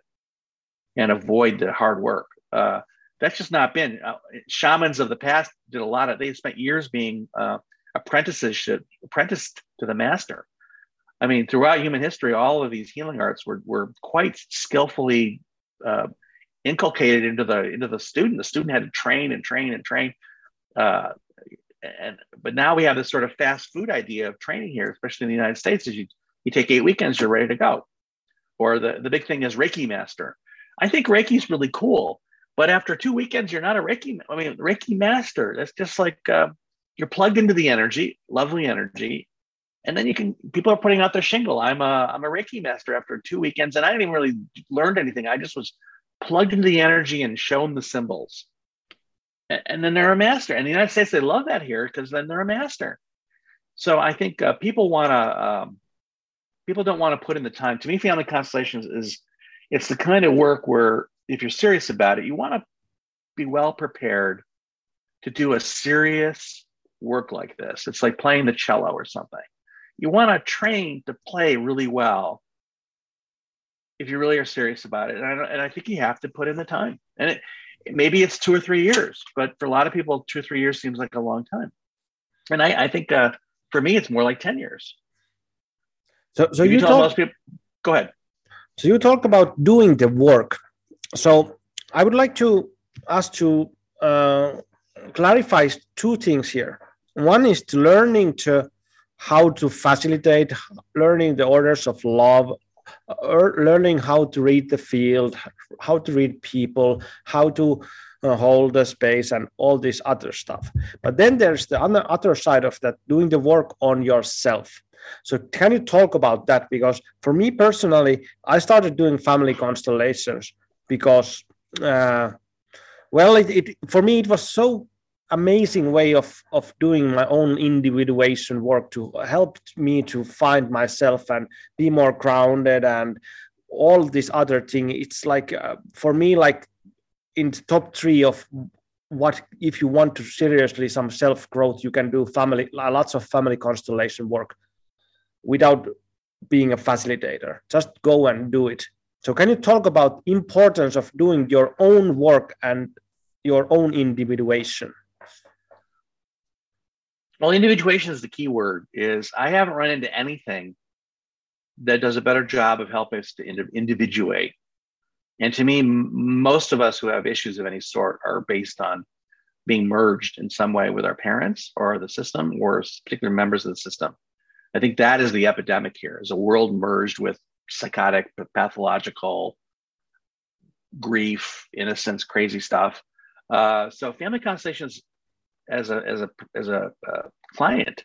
and avoid the hard work. Uh, that's just not been uh, shamans of the past did a lot of they spent years being uh, apprentices apprenticed to the master i mean throughout human history all of these healing arts were, were quite skillfully uh, inculcated into the into the student the student had to train and train and train uh, and but now we have this sort of fast food idea of training here especially in the united states is you you take eight weekends you're ready to go or the, the big thing is reiki master i think reiki is really cool but after two weekends, you're not a Reiki. I mean, Reiki master. That's just like uh, you're plugged into the energy, lovely energy, and then you can. People are putting out their shingle. I'm a I'm a Reiki master after two weekends, and I didn't even really learned anything. I just was plugged into the energy and shown the symbols, and, then they're a master. And the United States, they love that here because then they're a master. So I think uh, people want to. Um, people don't want to put in the time. To me, family constellations is it's the kind of work where if you're serious about it, you want to be well prepared to do a serious work like this. It's like playing the cello or something. You want to train to play really well if you really are serious about it. And I, and I think you have to put in the time. And it, maybe it's two or three years, but for a lot of people, two or three years seems like a long time. And I, I think uh, for me, it's more like 10 years. So, so you, you talk, most people, go ahead. So you talk about doing the work. So I would like to ask to uh, clarify two things here. One is to learning to how to facilitate learning the orders of love learning how to read the field how to read people how to uh, hold the space and all this other stuff. But then there's the other, other side of that doing the work on yourself. So can you talk about that? Because for me personally i started doing family constellations because uh, well it, it, for me it was so amazing way of of doing my own individuation work to help me to find myself and be more grounded and all this other thing. It's like uh, for me like in the top three of what if you want to seriously some self growth you can do family lots of family constellation work without being a facilitator. Just go and do it. So can you talk about importance of doing your own work and your own individuation well individuation is the key word is i haven't run into anything that does a better job of helping us to individuate. And to me most of us who have issues of any sort are based on being merged in some way with our parents or the system or particular members of the system. I think that is the epidemic here is a world merged with psychotic pathological grief innocence crazy stuff. Uh, so family constellations as a as a as a uh, client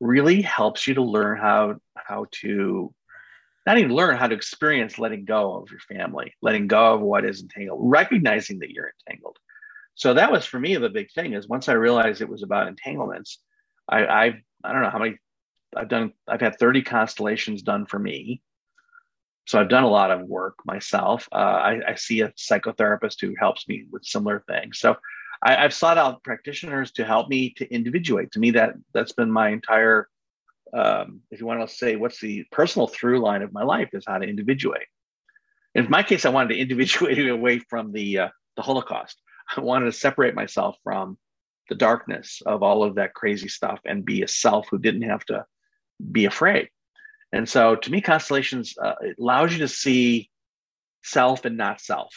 really helps you to learn how how to not even learn how to experience letting go of your family, letting go of what is entangled, recognizing that you're entangled. So that was for me the big thing is once I realized it was about entanglements, I I've I don't know how many I've done I've had 30 constellations done for me. So I've done a lot of work myself. Uh, I, I see a psychotherapist who helps me with similar things. So I, have sought out practitioners to help me to individuate. To me, that that's been my entire, um, if you want to say, what's the personal through line of my life is how to individuate. In my case, I wanted to individuate away from the uh, the Holocaust. I wanted to separate myself from the darkness of all of that crazy stuff and be a self who didn't have to be afraid. And so, to me, constellations uh, allows you to see self and not self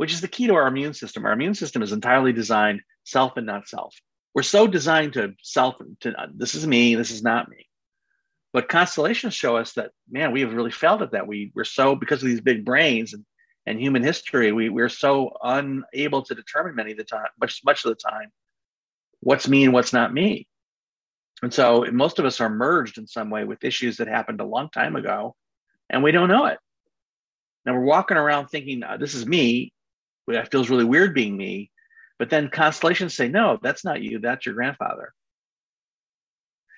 which is the key to our immune system. Our immune system is entirely designed self and not self. We're so designed to self, to this is me, this is not me. But constellations show us that, man, we have really failed at that. We, we're so, because of these big brains and, and human history, we, we're so unable to determine many of the time, much, much of the time, what's me and what's not me. And so most of us are merged in some way with issues that happened a long time ago, and we don't know it. Now we're walking around thinking, uh, this is me, it feels really weird being me. But then constellations say, no, that's not you. That's your grandfather.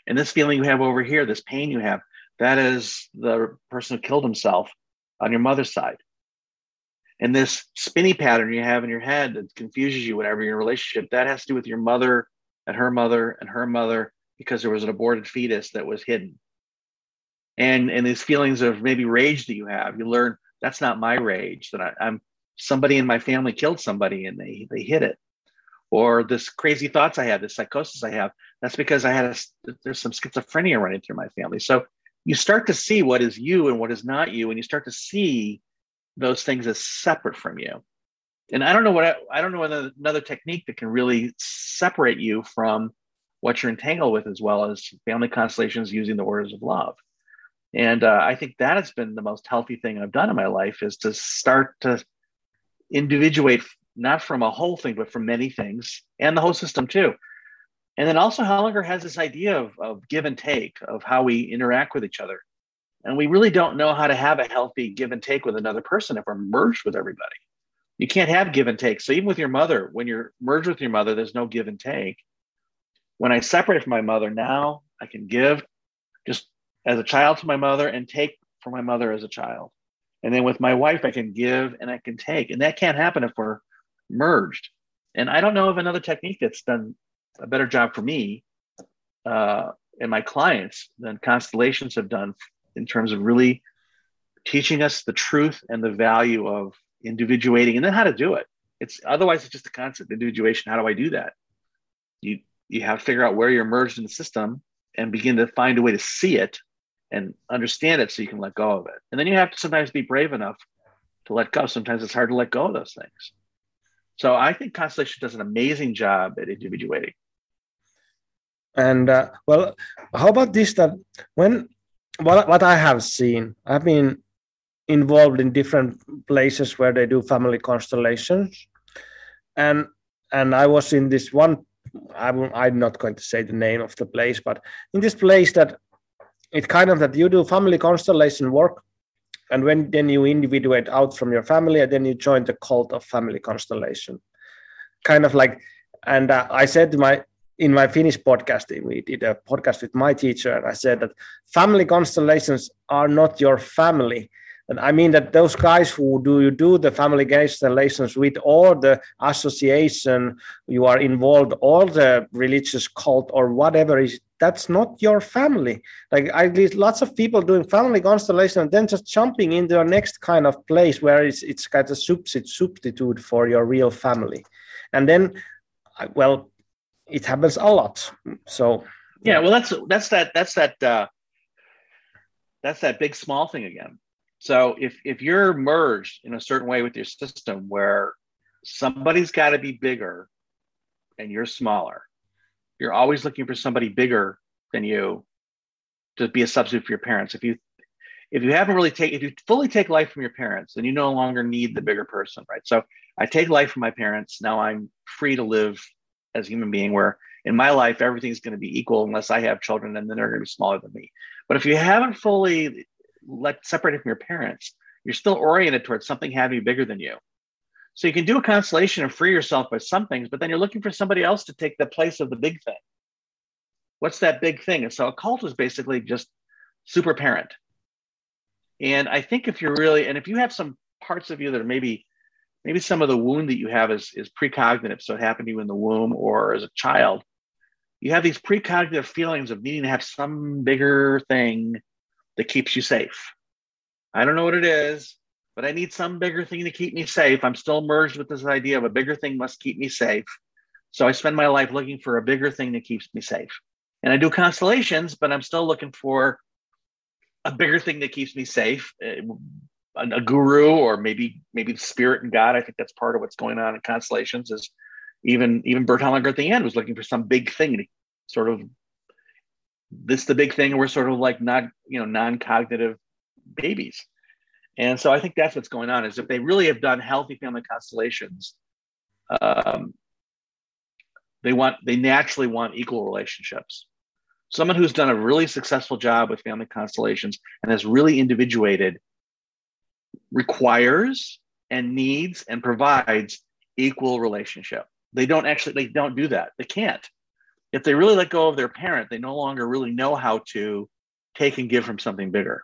And this feeling you have over here, this pain you have, that is the person who killed himself on your mother's side. And this spinny pattern you have in your head that confuses you whatever a relationship, that has to do with your mother and her mother and her mother because there was an aborted fetus that was hidden. And and these feelings of maybe rage that you have, you learn that's not my rage, that I, I'm somebody in my family killed somebody and they they hid it. Or this crazy thoughts i have this psychosis i have that's because i had a, there's some schizophrenia running through my family. So you start to see what is you and what is not you and you start to see those things as separate from you. And i don't know what i, I don't know another, another technique that can really separate you from what you're entangled with as well as family constellations using the orders of love. And uh, i think that has been the most healthy thing i've done in my life is to start to individuate not from a whole thing, but from many things and the whole system too. And then also Hellinger has this idea of, of give and take, of how we interact with each other. And we really don't know how to have a healthy give and take with another person if we're merged with everybody. You can't have give and take. So even with your mother, when you're merged with your mother, there's no give and take. When I separate from my mother, now I can give just as a child to my mother and take from my mother as a child. And then with my wife, I can give and I can take. And that can't happen if we're merged. And I don't know of another technique that's done a better job for me uh, and my clients than constellations have done in terms of really teaching us the truth and the value of individuating and then how to do it. It's otherwise it's just a concept individuation. How do I do that? You you have to figure out where you're merged in the system and begin to find a way to see it and understand it so you can let go of it. And then you have to sometimes be brave enough to let go. Sometimes it's hard to let go of those things. So I think Constellation does an amazing job at individuating. And uh, well, how about this? That when what what I have seen, I've been involved in different places where they do family constellations, and and I was in this one. I'm, I'm not going to say the name of the place, but in this place that it kind of that you do family constellation work and when then you individuate out from your family and then you join the cult of family constellation. Kind of like and uh, i said my in my finnish podcasting we did a podcast with my teacher and i said that family constellations are not your family. And I mean that those guys who do you do the family constellations with or the association you are involved, or the religious cult or whatever is that's not your family. Like I lots of people doing family constellation and then just jumping into a next kind of place where it's it's kind of substitute for your real family. And then well, it happens a lot. So yeah, well that's that's that that's that uh that's that big small thing again so if if you're merged in a certain way with your system where somebody's got to be bigger and you're smaller, you're always looking for somebody bigger than you to be a substitute for your parents. If you if you haven't really take if you fully take life from your parents, then you no longer need the bigger person, right? So I take life from my parents. Now I'm free to live as a human being where in my life everything's going to be equal unless I have children and then they're going to be smaller than me. But if you haven't fully let separated from your parents, you're still oriented towards something having bigger than you. So you can do a constellation and free yourself by some things, but then you're looking for somebody else to take the place of the big thing. What's that big thing? And so a cult is basically just super parent. And I think if you're really, and if you have some parts of you that are maybe, maybe some of the wound that you have is, is precognitive, so it happened to you in the womb or as a child, you have these precognitive feelings of needing to have some bigger thing that keeps you safe. I don't know what it is, but I need some bigger thing to keep me safe. I'm still merged with this idea of a bigger thing must keep me safe. So I spend my life looking for a bigger thing that keeps me safe. And I do constellations, but I'm still looking for a bigger thing that keeps me safe. Uh, a, guru or maybe maybe the spirit and God. I think that's part of what's going on in constellations is even even Bert Hellinger at the end was looking for some big thing to sort of this the big thing we're sort of like not you know non-cognitive babies and so i think that's what's going on is if they really have done healthy family constellations um, they want they naturally want equal relationships. Someone who's done a really successful job with family constellations and has really individuated requires and needs and provides equal relationship. They don't actually they don't do that. They can't. If they really let go of their parent, they no longer really know how to take and give from something bigger.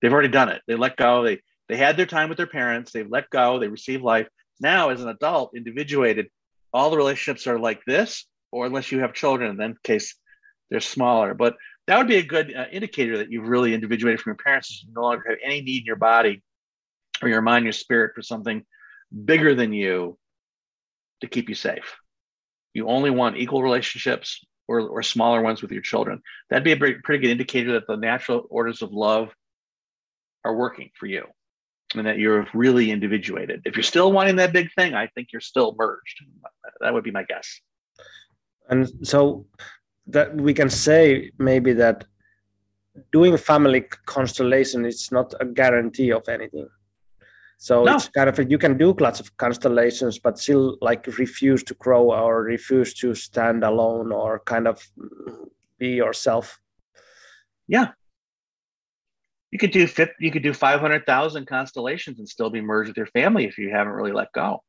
They've already done it. They let go. They they had their time with their parents. They've let go. They receive life. Now, as an adult, individuated, all the relationships are like this, or unless you have children, in that case, they're smaller. But that would be a good uh, indicator that you've really individuated from your parents. You no longer have any need in your body or your mind, your spirit for something bigger than you to keep you safe you only want equal relationships or, or smaller ones with your children. That'd be a pretty good indicator that the natural orders of love are working for you and that you're really individuated. If you're still wanting that big thing, I think you're still merged. That would be my guess. And so that we can say maybe that doing family constellation is not a guarantee of anything. So no. it's kind of you can do lots of constellations, but still like refuse to grow or refuse to stand alone or kind of be yourself. Yeah, you could do you could do five hundred thousand constellations and still be merged with your family if you haven't really let go.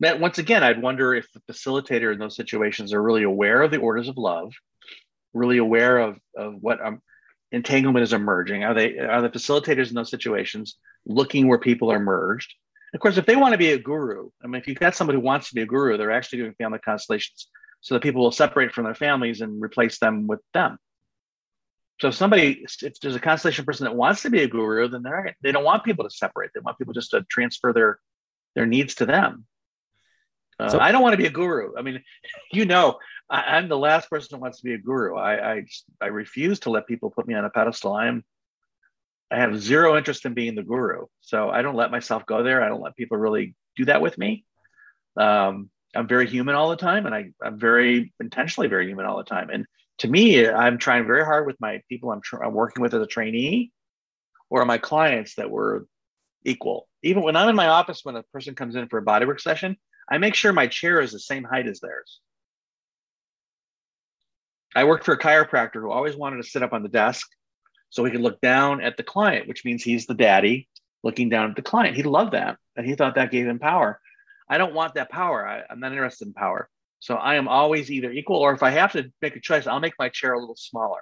But once again, I'd wonder if the facilitator in those situations are really aware of the orders of love, really aware of of what um, entanglement is emerging? Are they are the facilitators in those situations looking where people are merged? Of course, if they want to be a guru, I mean, if you've got somebody who wants to be a guru, they're actually doing family constellations so that people will separate from their families and replace them with them. So if somebody, if there's a constellation person that wants to be a guru, then they're they don't want people to separate. They want people just to transfer their their needs to them. Uh, so, I don't want to be a guru. I mean, you know, I, am the last person who wants to be a guru. I, I, I refuse to let people put me on a pedestal. I'm I have zero interest in being the guru. So I don't let myself go there. I don't let people really do that with me. Um, I'm very human all the time, and I, I'm very intentionally very human all the time. And to me, I'm trying very hard with my people I'm, tr- I'm working with as a trainee or my clients that we're equal. Even when I'm in my office, when a person comes in for a bodywork session, I make sure my chair is the same height as theirs. I worked for a chiropractor who always wanted to sit up on the desk so he could look down at the client, which means he's the daddy looking down at the client. He loved that. And he thought that gave him power. I don't want that power. I, I'm not interested in power. So I am always either equal or if I have to make a choice, I'll make my chair a little smaller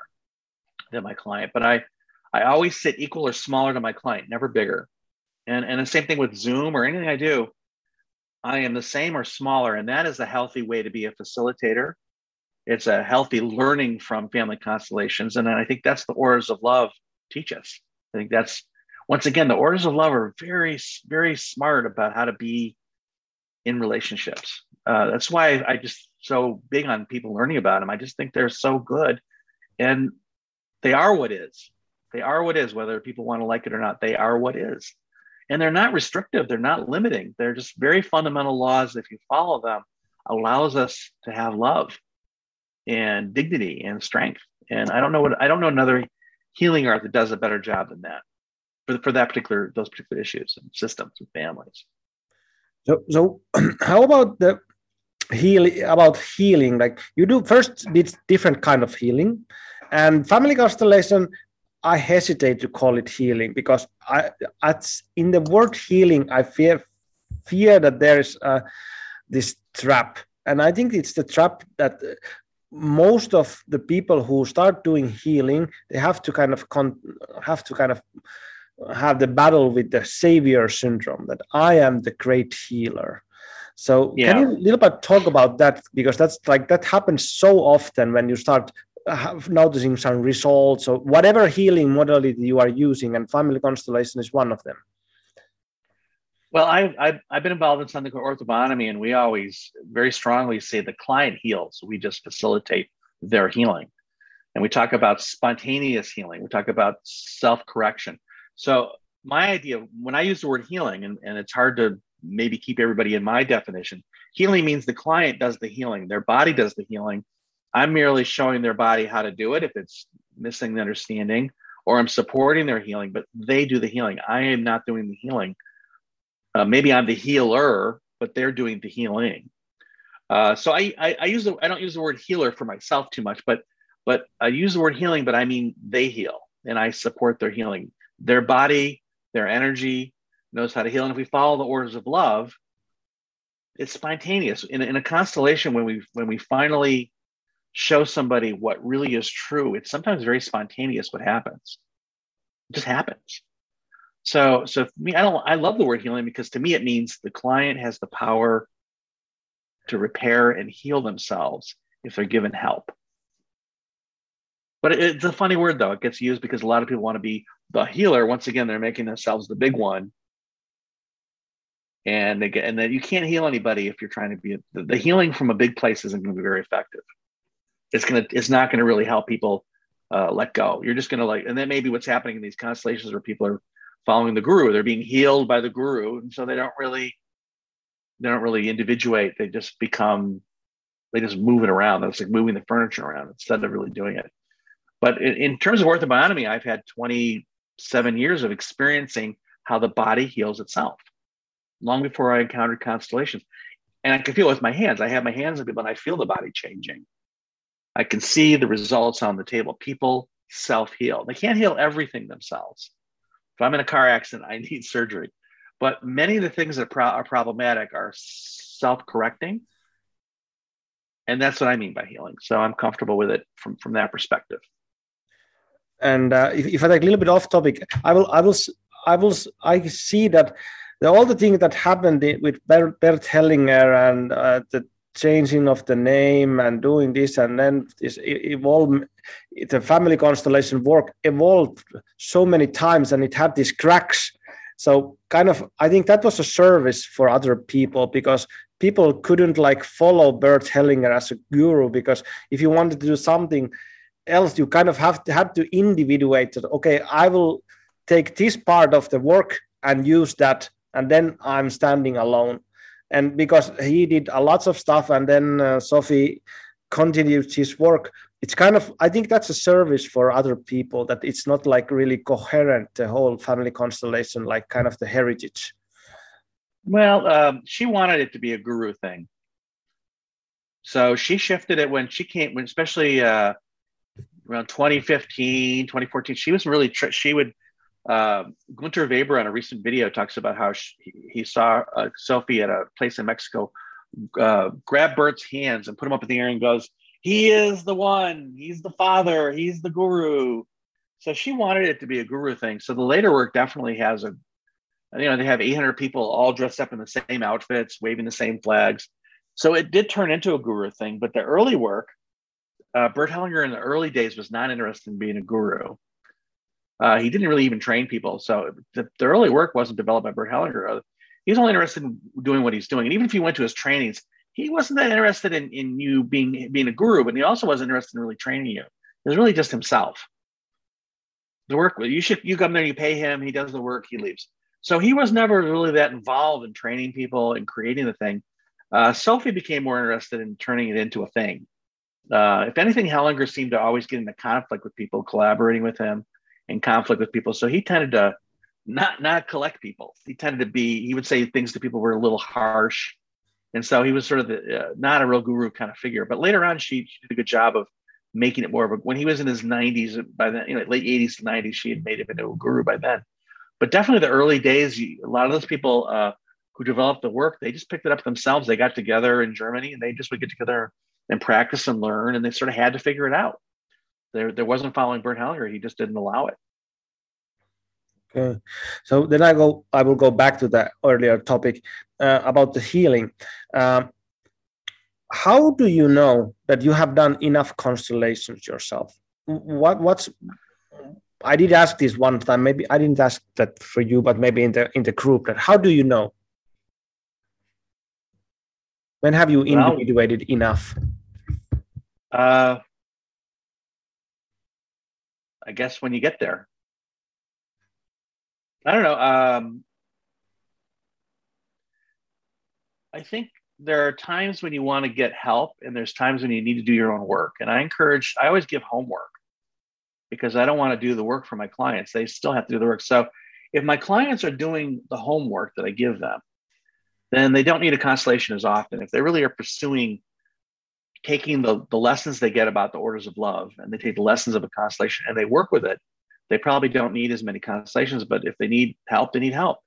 than my client. But I I always sit equal or smaller to my client, never bigger. And and the same thing with Zoom or anything I do, I am the same or smaller. And that is a healthy way to be a facilitator it's a healthy learning from family constellations and i think that's the orders of love teach us i think that's once again the orders of love are very very smart about how to be in relationships uh, that's why i just so big on people learning about them i just think they're so good. And they are what is. They are what is whether people want to like it or not. They are what is. And they're not restrictive. They're not limiting. They're just very fundamental laws. If you follow them allows us to have love and dignity and strength. And I don't know what I don't know another healing art that does a better job than that for, for that particular those particular issues and systems and families. So so how about the healing about healing? Like you do first did different kind of healing and family constellation I hesitate to call it healing because I, at, in the word healing, I fear fear that there is uh, this trap, and I think it's the trap that most of the people who start doing healing they have to kind of con- have to kind of have the battle with the savior syndrome that i am the great healer so yeah. can you a little bit talk about that because that's like that happens so often when you start uh, noticing some results or whatever healing modality you are using and family constellation is one of them well, I've, I've, I've, been involved in something called orthobionomy, and we always very strongly say the client heals. We just facilitate their healing. And we talk about spontaneous healing, we talk about self correction. So, my idea, when I use the word healing, and, and it's hard to maybe keep everybody in my definition, healing means the client does the healing, their body does the healing. I'm merely showing their body how to do it if it's missing the understanding, or I'm supporting their healing, but they do the healing. I am not doing the healing. Uh, maybe I'm the healer, but they're doing the healing. Uh, so I, I, I use the I don't use the word healer for myself too much, but but I use the word healing, but I mean they heal and I support their healing. Their body, their energy knows how to heal, and if we follow the orders of love, it's spontaneous. In, in a constellation, when we when we finally show somebody what really is true, it's sometimes very spontaneous. What happens? It just happens. So, so me, I don't. I love the word healing because to me it means the client has the power to repair and heal themselves if they're given help. But it's a funny word though. It gets used because a lot of people want to be the healer. Once again, they're making themselves the big one, and they get and then you can't heal anybody if you're trying to be the, the healing from a big place isn't going to be very effective. It's gonna. It's not going to really help people uh, let go. You're just going to like, and that may be what's happening in these constellations where people are following the guru. They're being healed by the guru, and so they don't really they don't really individuate. They just become they just move it around. It's like moving the furniture around instead of really doing it. But in, in terms of orthobionomy, I've had 27 years of experiencing how the body heals itself long before I encountered constellations. And I can feel it with my hands. I have my hands on people and I feel the body changing. I can see the results on the table. People self heal. They can't heal everything themselves. If I'm in a car accident, I need surgery. But many of the things that pro- are problematic are self correcting. And that's what I mean by healing. So I'm comfortable with it from, from that perspective. And uh, if, if I take a little bit off topic, I will, I will, I will, I see that all the things that happened with Bert, Hellinger and uh, the changing of the name and doing this and then this evolved the family constellation work evolved so many times and it had these cracks so kind of i think that was a service for other people because people couldn't like follow Bert Hellinger as a guru because if you wanted to do something else, you kind of have to have to individuate that. Okay, I will take this part of the work and use that, and then I'm standing alone. And because he did a lots of stuff, and then uh, Sophie continued his work, it's kind of I think that's a service for other people that it's not like really coherent the whole family constellation, like kind of the heritage. Well, um, she wanted it to be a guru thing. So she shifted it when she came, when especially uh, around 2015, 2014. She was really, tr- she would, uh, Gunter Weber on a recent video talks about how she, he saw a Sophie at a place in Mexico uh, grab Bert's hands and put him up in the air and goes, He is the one, he's the father, he's the guru. So she wanted it to be a guru thing. So the later work definitely has a you know, they have 800 people all dressed up in the same outfits, waving the same flags. So it did turn into a guru thing. But the early work, uh, Bert Hellinger in the early days was not interested in being a guru. Uh, he didn't really even train people. So the, the, early work wasn't developed by Bert Hellinger. He was only interested in doing what he's doing. And even if you went to his trainings, he wasn't that interested in, in you being being a guru, but he also wasn't interested in really training you. It was really just himself. The work you should you come there, you pay him, he does the work, he leaves. So he was never really that involved in training people and creating the thing. Uh, Sophie became more interested in turning it into a thing. Uh, if anything, Hellinger seemed to always get into conflict with people, collaborating with him in conflict with people. So he tended to not not collect people. He tended to be he would say things to people were a little harsh, and so he was sort of the, uh, not a real guru kind of figure. But later on, she, she did a good job of making it more of a. When he was in his 90s, by then, you know, late 80s to 90s, she had made him into a guru by then but definitely the early days, a lot of those people uh, who developed the work, they just picked it up themselves. They got together in Germany and they just would get together and practice and learn, and they sort of had to figure it out. There, there wasn't following Bert Hellinger; he just didn't allow it. Okay, so then I go. I will go back to that earlier topic uh, about the healing. Um, how do you know that you have done enough constellations yourself? What what's I did ask this one time. Maybe I didn't ask that for you, but maybe in the in the group. That how do you know? When have you individuated well, enough? Uh, I guess when you get there. I don't know. Um, I think there are times when you want to get help, and there's times when you need to do your own work. And I encourage. I always give homework because I don't want to do the work for my clients. They still have to do the work. So if my clients are doing the homework that I give them, then they don't need a constellation as often. If they really are pursuing taking the, the lessons they get about the orders of love and they take the lessons of a constellation and they work with it, they probably don't need as many constellations. But if they need help, they need help.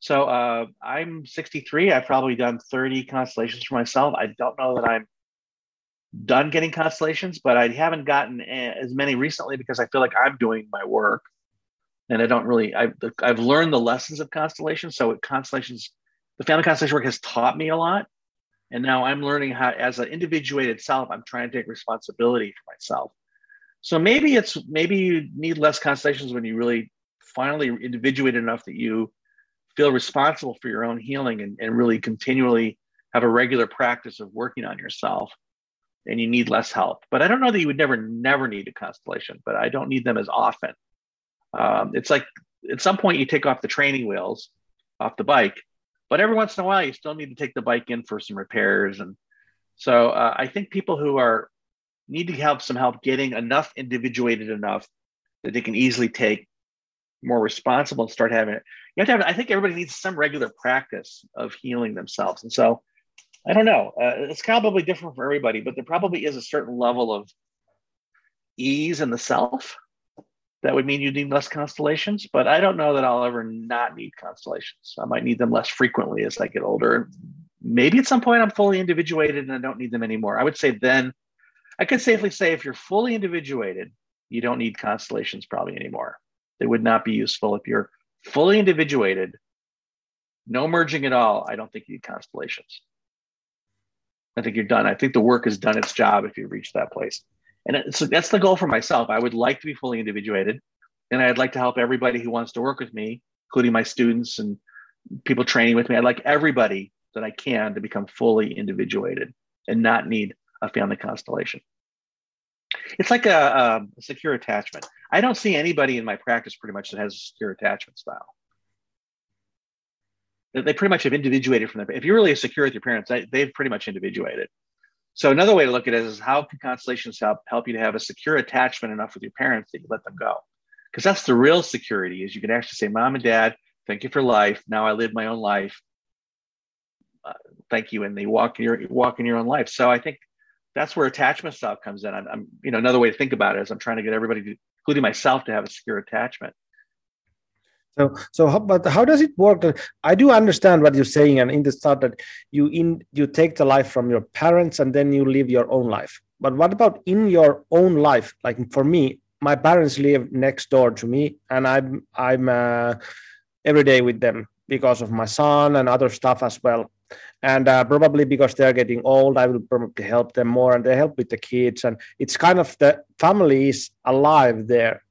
So uh, I'm 63. I've probably done 30 constellations for myself. I don't know that I'm done getting constellations, but I haven't gotten as many recently because I feel like I'm doing my work, and I don't really. I've I've learned the lessons of constellations. So constellations, the family constellation work has taught me a lot, and now I'm learning how, as an individuated self, I'm trying to take responsibility for myself. So maybe it's maybe you need less constellations when you really finally individuate enough that you feel responsible for your own healing and, and really continually have a regular practice of working on yourself and you need less help. But I don't know that you would never, never need a constellation, but I don't need them as often. Um, it's like at some point you take off the training wheels off the bike, but every once in a while you still need to take the bike in for some repairs. And so uh, I think people who are need to have some help getting enough individuated enough that they can easily take more responsible and start having it. You have to have, I think everybody needs some regular practice of healing themselves. And so I don't know. Uh, it's probably different for everybody, but there probably is a certain level of ease in the self that would mean you need less constellations. But I don't know that I'll ever not need constellations. I might need them less frequently as I get older. Maybe at some point I'm fully individuated and I don't need them anymore. I would say then, I could safely say if you're fully individuated, you don't need constellations probably anymore. They would not be useful if you're fully individuated, no merging at all. I don't think you need constellations. I think you're done. I think the work has done its job if you reach that place. And so that's the goal for myself. I would like to be fully individuated, and I'd like to help everybody who wants to work with me, including my students and people training with me. I'd like everybody that I can to become fully individuated and not need a family constellation. It's like a, a, secure attachment. I don't see anybody in my practice pretty much that has a secure attachment style. They pretty much have individuated from their. If you're really secure with your parents, they, they've pretty much individuated. So another way to look at it is how can constellations help help you to have a secure attachment enough with your parents that you let them go? Because that's the real security is you can actually say, "Mom and Dad, thank you for life. Now I live my own life. Uh, thank you," and they walk in your walk in your own life. So I think that's where attachment style comes in. I'm, I'm, you know, another way to think about it is I'm trying to get everybody, to, including myself, to have a secure attachment. So, so how, but how does it work? I do understand what you're saying, and in the start that you in you take the life from your parents and then you live your own life. But what about in your own life? Like for me, my parents live next door to me, and I'm I'm uh, every day with them because of my son and other stuff as well and uh, probably because they're getting old i will probably help them more and they help with the kids and it's kind of the family is alive there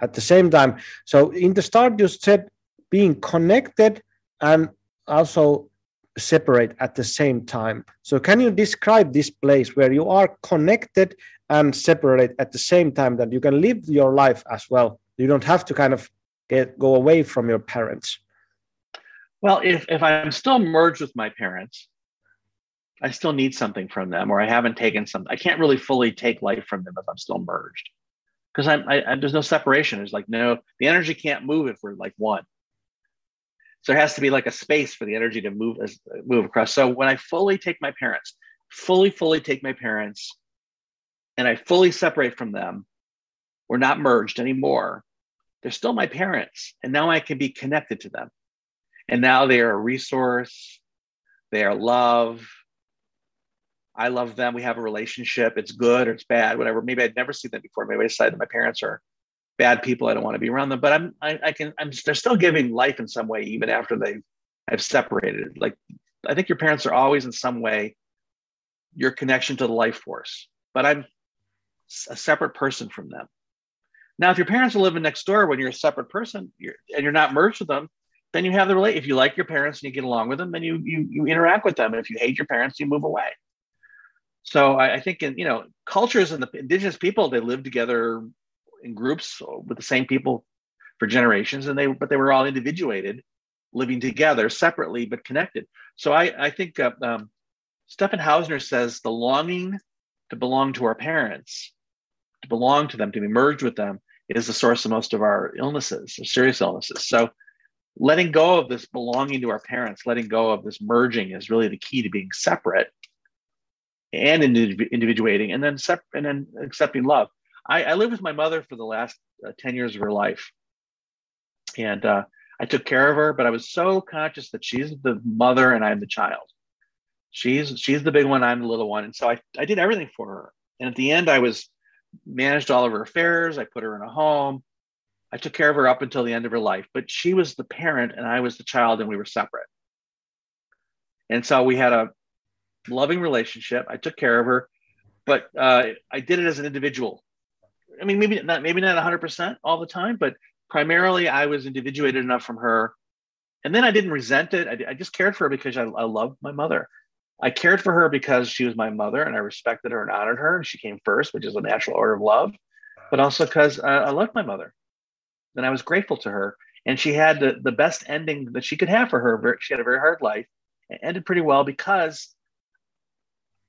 at the same time. So in the start you said being connected and also separate at the same time. So can you describe this place where you are connected and separate at the same time that you can live your life as well? You don't have to kind of get go away from your parents. Well, if, if I'm still merged with my parents, I still need something from them, or I haven't taken something. I can't really fully take life from them if I'm still merged, because I'm I, I, there's no separation. There's like no the energy can't move if we're like one. So there has to be like a space for the energy to move as move across. So when I fully take my parents, fully fully take my parents, and I fully separate from them, we're not merged anymore. They're still my parents, and now I can be connected to them. And now they are a resource, they are love. I love them. We have a relationship. It's good or it's bad, whatever. Maybe I'd never seen them before. Maybe I decided that my parents are bad people. I don't want to be around them. But I'm I, I can I'm they're still giving life in some way, even after they have separated. Like I think your parents are always in some way your connection to the life force. But I'm a separate person from them. Now, if your parents are living next door when you're a separate person you're, and you're not merged with them, then you have the relate. If you like your parents and you get along with them, then you you you interact with them. And if you hate your parents, you move away. So I, I think in you know cultures and the indigenous people they lived together in groups with the same people for generations, and they but they were all individuated, living together separately but connected. So I I think uh, um, Stephan Hausner says the longing to belong to our parents, to belong to them, to be merged with them, is the source of most of our illnesses, or serious illnesses. So letting go of this belonging to our parents, letting go of this merging is really the key to being separate and individuating, and then sep- and then accepting love. I, I lived with my mother for the last uh, ten years of her life, and uh, I took care of her. But I was so conscious that she's the mother and I'm the child. She's she's the big one, I'm the little one, and so I I did everything for her. And at the end, I was managed all of her affairs. I put her in a home. I took care of her up until the end of her life, but she was the parent and I was the child, and we were separate. And so we had a loving relationship. I took care of her, but uh, I did it as an individual. I mean, maybe not, maybe not 100% all the time, but primarily I was individuated enough from her. And then I didn't resent it. I, I just cared for her because I, I loved my mother. I cared for her because she was my mother and I respected her and honored her. And she came first, which is a natural order of love, but also because I loved my mother and I was grateful to her. And she had the, the best ending that she could have for her. She had a very hard life. It ended pretty well because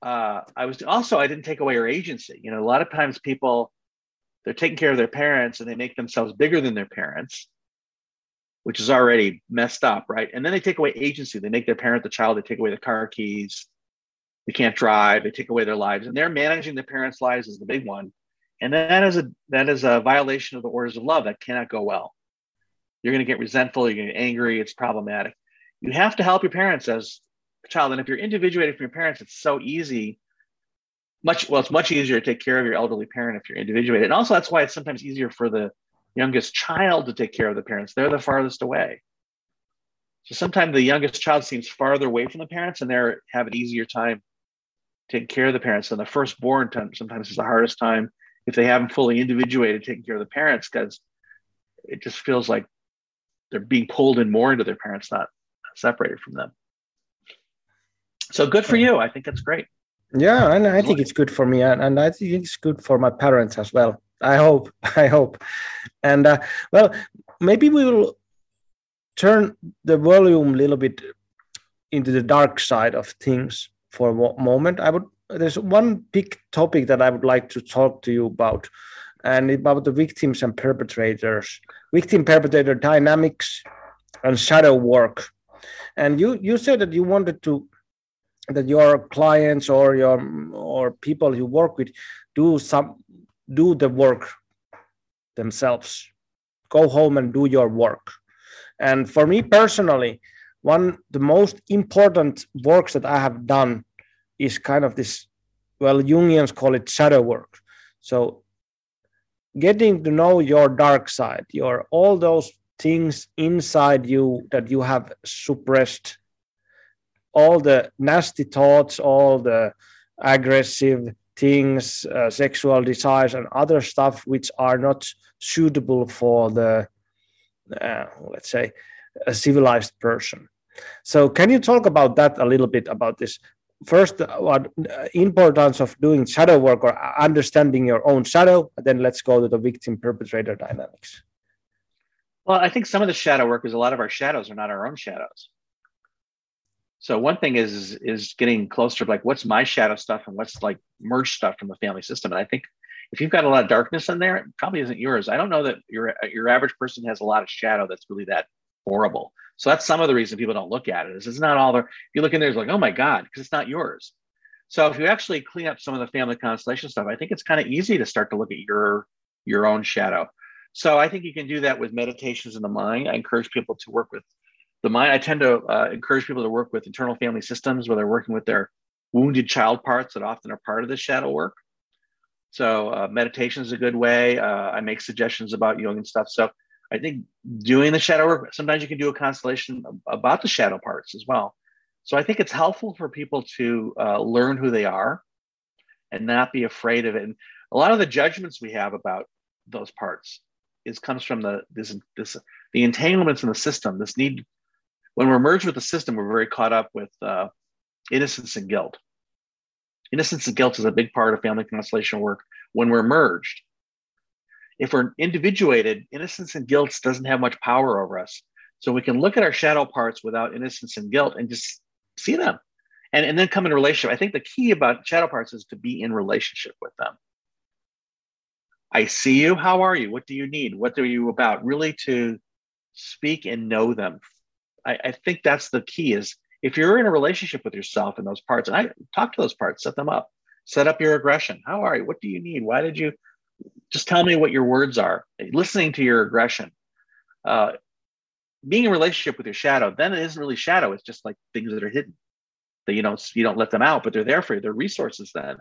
uh, I was also I didn't take away her agency. You know, a lot of times people they're taking care of their parents and they make themselves bigger than their parents, which is already messed up, right? And then they take away agency. They make their parent the child. They take away the car keys. They can't drive. They take away their lives, and they're managing their parents' lives is the big one. And that is a that is a violation of the orders of love. That cannot go well. You're going to get resentful. You're going to get angry. It's problematic. You have to help your parents as child. And if you're individuated from your parents, it's so easy. Much well, it's much easier to take care of your elderly parent if you're individuated. And also, that's why it's sometimes easier for the youngest child to take care of the parents. They're the farthest away. So sometimes the youngest child seems farther away from the parents, and they have an easier time taking care of the parents. And the firstborn sometimes is the hardest time if they haven't fully individuated taking care of the parents because it just feels like they're being pulled in more into their parents not separated from them So good for you. I think that's great. Yeah, and I think it's good for me, and, and I think it's good for my parents as well. I hope. I hope. And uh, well, maybe we will turn the volume a little bit into the dark side of things for a moment. I would. There's one big topic that I would like to talk to you about, and about the victims and perpetrators, victim perpetrator dynamics, and shadow work. And you you said that you wanted to that your clients or your or people you work with do some do the work themselves. Go home and do your work. And for me personally one the most important works that i have done is kind of this well jungians call it shadow work. So getting to know your dark side your all those things inside you that you have suppressed all the nasty thoughts, all the aggressive things, uh, sexual desires, and other stuff which are not suitable for the, uh, let's say, a civilized person. So, can you talk about that a little bit about this? First, what uh, importance of doing shadow work or understanding your own shadow, then let's go to the victim perpetrator dynamics. Well, I think some of the shadow work is a lot of our shadows are not our own shadows. So one thing is is getting closer to like what's my shadow stuff and what's like merge stuff from the family system. And I think if you've got a lot of darkness in there, it probably isn't yours. I don't know that your your average person has a lot of shadow that's really that horrible. So that's some of the reason people don't look at it. Is it's not all there. If you look in there, it's like, oh my God, because it's not yours. So if you actually clean up some of the family constellation stuff, I think it's kind of easy to start to look at your your own shadow. So I think you can do that with meditations in the mind. I encourage people to work with the mind i tend to uh, encourage people to work with internal family systems where they're working with their wounded child parts that often are part of the shadow work. So uh, meditation is a good way. Uh, i make suggestions about Jungian stuff. So i think doing the shadow work sometimes you can do a constellation about the shadow parts as well. So i think it's helpful for people to uh, learn who they are and not be afraid of it. And a lot of the judgments we have about those parts is comes from the this this the entanglements in the system this need when we're merged with the system, we're very caught up with uh, innocence and guilt. Innocence and guilt is a big part of family constellation work when we're merged. If we're individuated, innocence and guilt doesn't have much power over us. So we can look at our shadow parts without innocence and guilt and just see them. And, and then come in relationship. I think the key about shadow parts is to be in relationship with them. I see you. How are you? What do you need? What are you about? Really to speak and know them I, I think that's the key is if you're in a relationship with yourself and those parts, and I talk to those parts, set them up, set up your aggression. How are you? What do you need? Why did you just tell me what your words are? Listening to your aggression. Uh, being in relationship with your shadow, then it isn't really shadow. It's just like things that are hidden that you don't you don't let them out, but they're there for you. They're resources then.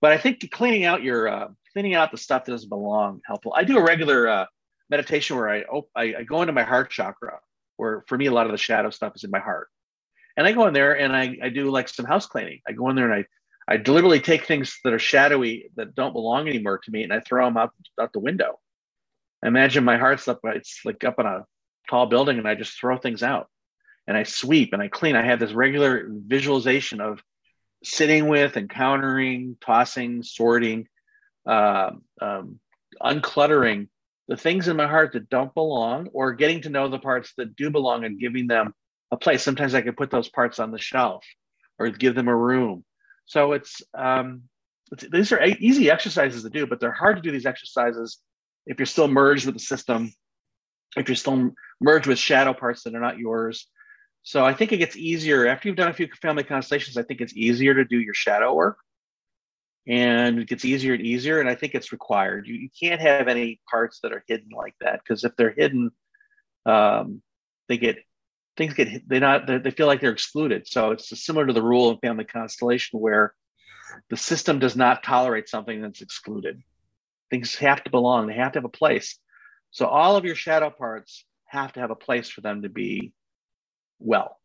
But I think cleaning out your uh, cleaning out the stuff that doesn't belong helpful. I do a regular uh, meditation where I, op- I I go into my heart chakra where for me, a lot of the shadow stuff is in my heart. And I go in there and I, I do like some house cleaning. I go in there and I, I deliberately take things that are shadowy that don't belong anymore to me and I throw them out, out the window. I imagine my heart's up, it's like up on a tall building and I just throw things out and I sweep and I clean. I have this regular visualization of sitting with, encountering, tossing, sorting, uh, um, uncluttering the things in my heart that don't belong or getting to know the parts that do belong and giving them a place. Sometimes I can put those parts on the shelf or give them a room. So it's, um, it's these are easy exercises to do, but they're hard to do these exercises if you're still merged with the system, if you're still merged with shadow parts that are not yours. So I think it gets easier after you've done a few family constellations. I think it's easier to do your shadow work and it gets easier and easier and i think it's required. You, you can't have any parts that are hidden like that because if they're hidden um, they get things get they not they feel like they're excluded. So it's similar to the rule in family constellation where the system does not tolerate something that's excluded. Things have to belong. They have to have a place. So all of your shadow parts have to have a place for them to be well.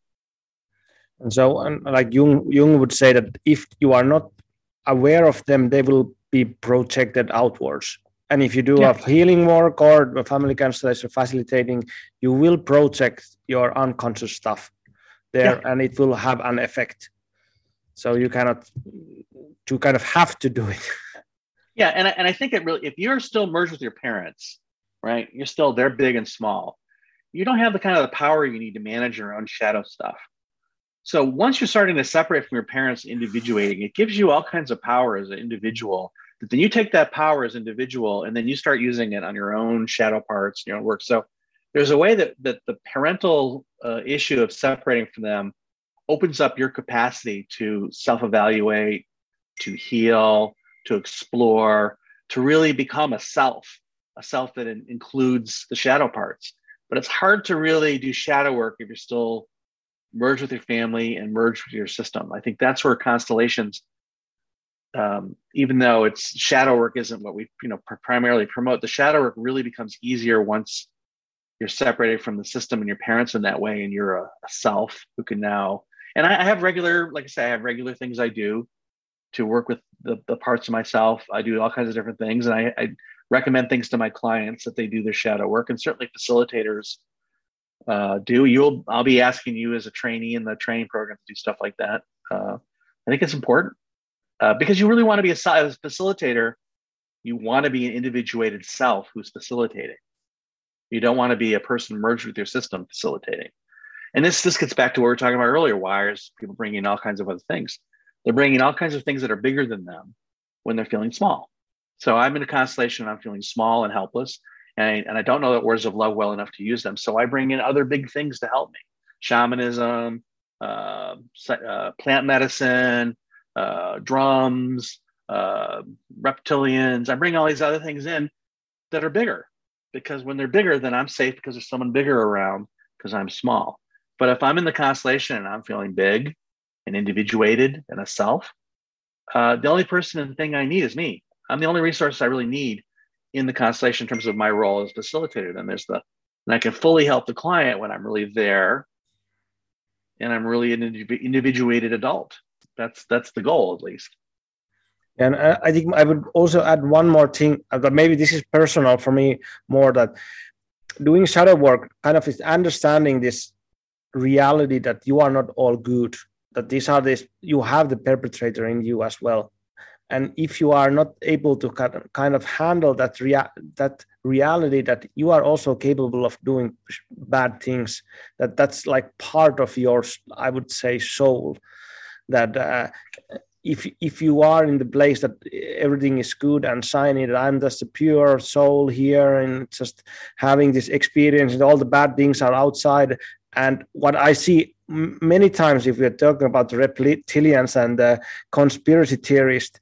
And so and like jung jung would say that if you are not aware of them, they will be projected outwards. And if you do yeah. a healing work or a family constellation facilitating, you will project your unconscious stuff there yeah. and it will have an effect. so you cannot to kind of have to do it yeah and I, and I think it really if you're still merged with your parents right you're still they're big and small you don't have the kind of the power you need to manage your own shadow stuff so once you're starting to separate from your parents individuating it gives you all kinds of power as an individual. But then you take that power as individual and then you start using it on your own shadow parts your own work. So there's a way that that the parental uh, issue of separating from them opens up your capacity to self-evaluate to heal to explore to really become a self a self that in- includes the shadow parts. But it's hard to really do shadow work if you're still merged with your family and merge with your system. I think that's where constellations um, even though it's shadow work isn't what we you know pr- primarily promote the shadow work really becomes easier once you're separated from the system and your parents in that way and you're a, a self who can now and I, I, have regular like i say i have regular things i do to work with the, the parts of myself. I do all kinds of different things and I, I recommend things to my clients that they do their shadow work and certainly facilitators uh, do you'll i'll be asking you as a trainee in the training program to do stuff like that uh, i think it's important uh, because you really want to be a, a facilitator you want to be an individuated self who's facilitating you don't want to be a person merged with your system facilitating. And this this gets back to what we were talking about earlier. Why is people bringing all kinds of other things? They're bringing all kinds of things that are bigger than them when they're feeling small. So I'm in a constellation. I'm feeling small and helpless, and I, and I don't know that words of love well enough to use them. So I bring in other big things to help me: shamanism, uh, uh, plant medicine, uh, drums, uh, reptilians. I bring all these other things in that are bigger because when they're bigger, then I'm safe because there's someone bigger around because I'm small. But if I'm in the constellation and I'm feeling big and individuated and a self, uh, the only person and thing I need is me. I'm the only resource I really need in the constellation in terms of my role as facilitator. And there's the, and I can fully help the client when I'm really there and I'm really an individuated adult. That's that's the goal at least. And I think I would also add one more thing uh, that maybe this is personal for me more that doing shadow work kind of is understanding this reality that you are not all good, that these are this, you have the perpetrator in you as well. And if you are not able to kind of handle that rea- that reality that you are also capable of doing bad things, that that's like part of your, I would say, soul. That uh, if if you are in the place that everything is good and shiny that i'm just a pure soul here and just having this experience and all the bad things are outside and what i see many times if we're talking about reptilians and the conspiracy theorists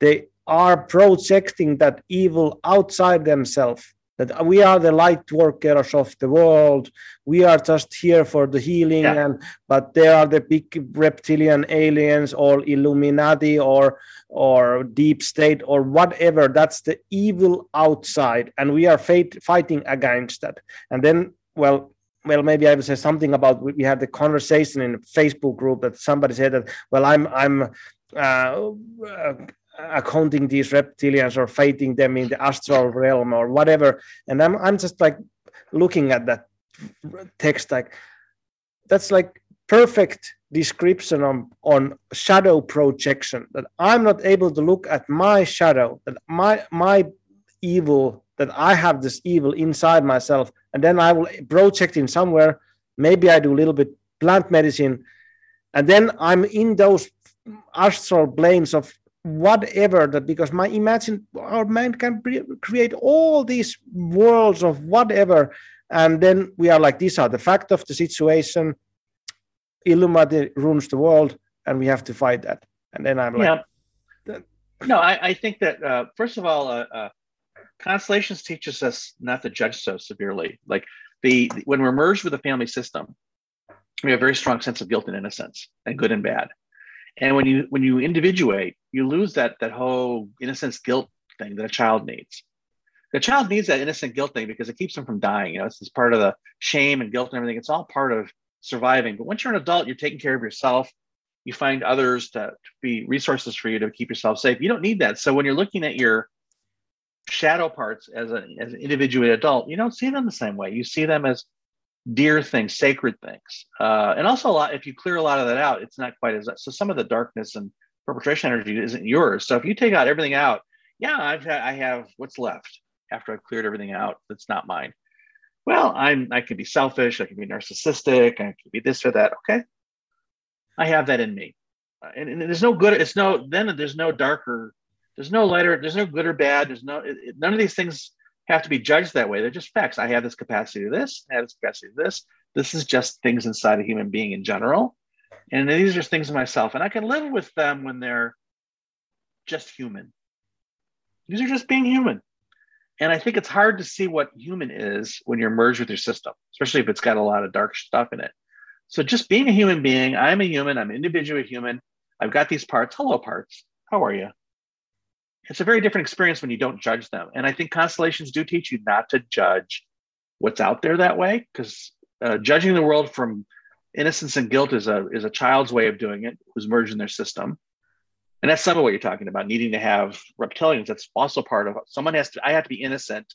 they are projecting that evil outside themselves that we are the light workers of the world we are just here for the healing yeah. and but there are the big reptilian aliens or illuminati or or deep state or whatever that's the evil outside and we are fight, fighting against that and then well well maybe i would say something about we had the conversation in a facebook group that somebody said that well i'm i'm uh, uh, accounting these reptilians or fighting them in the astral realm or whatever. And i'm i'm just like looking at that text like that's like perfect description on, on shadow projection that i'm not able to look at my shadow that my my evil that i have this evil inside myself and then i will project in somewhere maybe i do a little bit plant medicine and then i'm in those astral planes of whatever that because my imagine our mind can create all these worlds of whatever and then we are like these are the fact of the situation illuminati ruins the world and we have to fight that and then i'm like yeah. no I, I, think that uh, first of all uh, uh, constellations teaches us not to judge so severely like the when we're merged with the family system we have a very strong sense of guilt and innocence and good and bad and when you when you individuate, you lose that that whole innocence guilt thing that a child needs. The child needs that innocent guilt thing because it keeps them from dying. You know, it's, it's part of the shame and guilt and everything. It's all part of surviving. But once you're an adult, you're taking care of yourself. You find others to, to be resources for you to keep yourself safe. You don't need that. So when you're looking at your shadow parts as, a, as an individual adult, you don't see them the same way. You see them as dear things, sacred things. Uh, and also a lot, if you clear a lot of that out, it's not quite as, so some of the darkness and perpetration energy isn't yours. So if you take out everything out, yeah, I've had, I have what's left after I've cleared everything out that's not mine. Well, I'm I can be selfish, I can be narcissistic, I can be this or that. Okay, I have that in me, uh, and, and, there's no good. It's no then there's no darker, there's no lighter, there's no good or bad. There's no it, none of these things have to be judged that way. They're just facts. I have this capacity to this. I have this capacity to this. This is just things inside a human being in general, and these are just things in myself, and I can live with them when they're just human. These are just being human. And I think it's hard to see what human is when you're merged with your system, especially if it's got a lot of dark stuff in it. So just being a human being, I'm a human, I'm an individual human. I've got these parts. Hello, parts. How are you? It's a very different experience when you don't judge them. And I think constellations do teach you not to judge what's out there that way, because uh, judging the world from innocence and guilt is a is a child's way of doing it, who's merged in their system. And that's some of what you're talking about needing to have reptilians. That's also part of someone has to i have to be innocent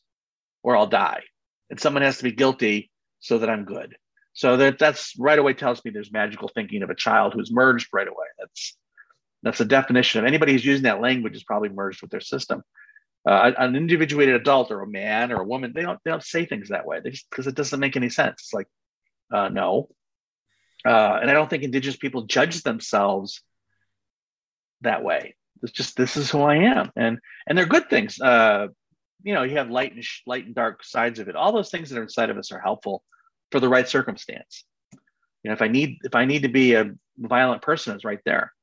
or i'll die. And someone has to be guilty so that i'm good. So that that's right away tells me there's magical thinking of a child who's merged right away. That's that's a definition of anybody who's using that language is probably merged with their system uh, an individuated adult or a man or a woman they don't they don't say things that way They just because it doesn't make any sense it's like uh, no uh, and i don't think indigenous people judge themselves that way. It's just this is who I am, and and they're good things. Uh, you know, you have light and sh- light and dark sides of it. All those things that are inside of us are helpful for the right circumstance. You know, if I need if I need to be a violent person, it's right there.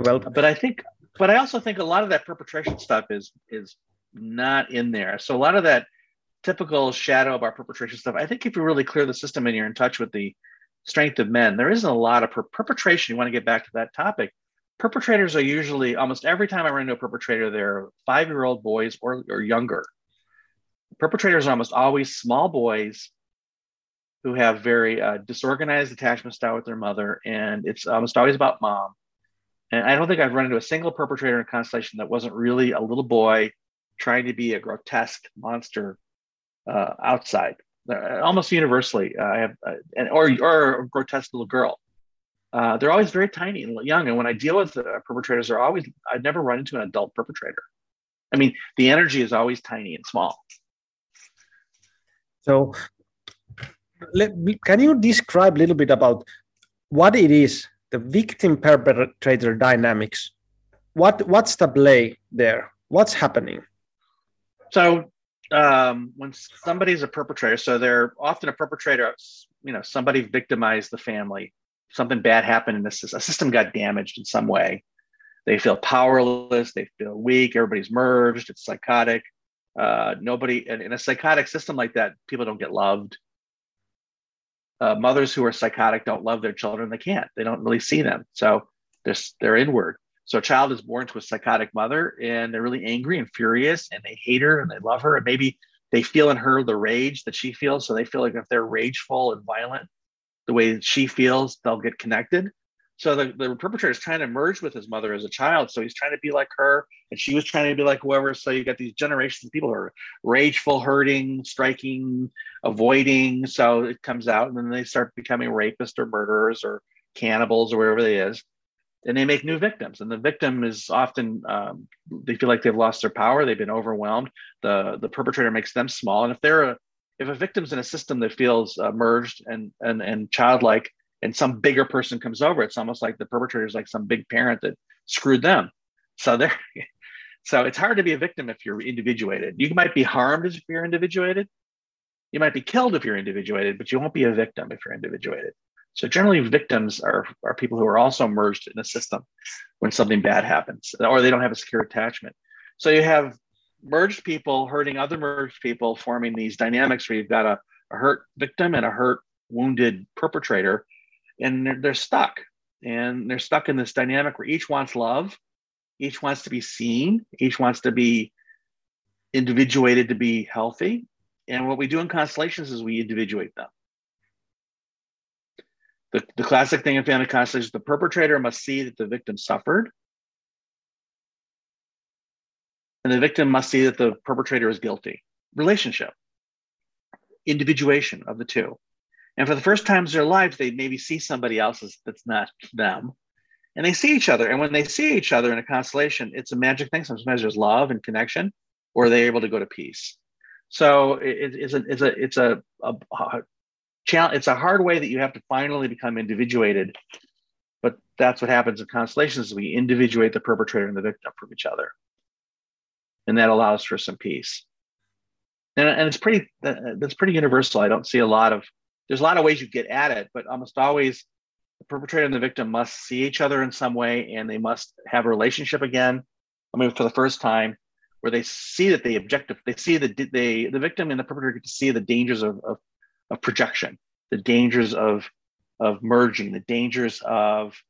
Well, but I think, but I also think a lot of that perpetration stuff is is not in there. So a lot of that typical shadow of our perpetration stuff. I think if you really clear the system and you're in touch with the strength of men, there isn't a lot of per- perpetration. You want to get back to that topic perpetrators are usually almost every time I run into a perpetrator, they're five year old boys or, or younger. Perpetrators are almost always small boys who have very uh, disorganized attachment style with their mother, and it's almost always about mom. And I don't think I've run into a single perpetrator in constellation that wasn't really a little boy trying to be a grotesque monster uh, outside. Uh, almost universally, uh, I have, uh, or or a grotesque little girl uh, they're always very tiny and young. And when I deal with perpetrators, they're always, I've never run into an adult perpetrator. I mean, the energy is always tiny and small. So, let, can you describe a little bit about what it is, the victim perpetrator dynamics? What What's the play there? What's happening? So, um, when somebody's a perpetrator, so they're often a perpetrator, you know, somebody victimized the family something bad happened and this a system got damaged in some way. They feel powerless, they feel weak, everybody's merged, it's psychotic. Uh, nobody in, in a psychotic system like that, people don't get loved. Uh, mothers who are psychotic don't love their children. They can't. They don't really see them. So they're, they're inward. So a child is born to a psychotic mother and they're really angry and furious and they hate her and they love her. And maybe they feel in her the rage that she feels. So they feel like if they're rageful and violent, the way she feels, they'll get connected. So the, the perpetrator is trying to merge with his mother as a child. So he's trying to be like her, and she was trying to be like whoever. So you got these generations of people who are rageful, hurting, striking, avoiding. So it comes out, and then they start becoming rapists or murderers or cannibals or wherever it is. And they make new victims. And the victim is often um, they feel like they've lost their power, they've been overwhelmed. The the perpetrator makes them small. And if they're a if a victim's in a system that feels uh, merged and, and and childlike and some bigger person comes over it's almost like the perpetrator is like some big parent that screwed them. So there so it's hard to be a victim if you're individuated. You might be harmed if you're individuated. You might be killed if you're individuated but you won't be a victim if you're individuated. So generally victims are, are people who are also merged in a system when something bad happens or they don't have a secure attachment. So you have merged people hurting other merged people, forming these dynamics where you've got a, a hurt victim and a hurt wounded perpetrator, and they're, they're stuck. And they're stuck in this dynamic where each wants love, each wants to be seen, each wants to be individuated to be healthy. And what we do in constellations is we individuate them. The, the classic thing in family constellations, the perpetrator must see that the victim suffered and the victim must see that the perpetrator is guilty. Relationship, individuation of the two. And for the first times in their lives, they maybe see somebody else that's not them. And they see each other. And when they see each other in a constellation, it's a magic thing. Sometimes there's love and connection, or they're able to go to peace. So it, it's a it's a it's a, a, a challenge. It's a hard way that you have to finally become individuated. But that's what happens in constellations: we individuate the perpetrator and the victim from each other, and that allows for some peace. And, and it's pretty that's pretty universal. I don't see a lot of there's a lot of ways you get at it, but almost always the perpetrator and the victim must see each other in some way, and they must have a relationship again. I mean, for the first time, where they see that the objective, they see the they the victim and the perpetrator get to see the dangers of, of, of projection, the dangers of of merging, the dangers of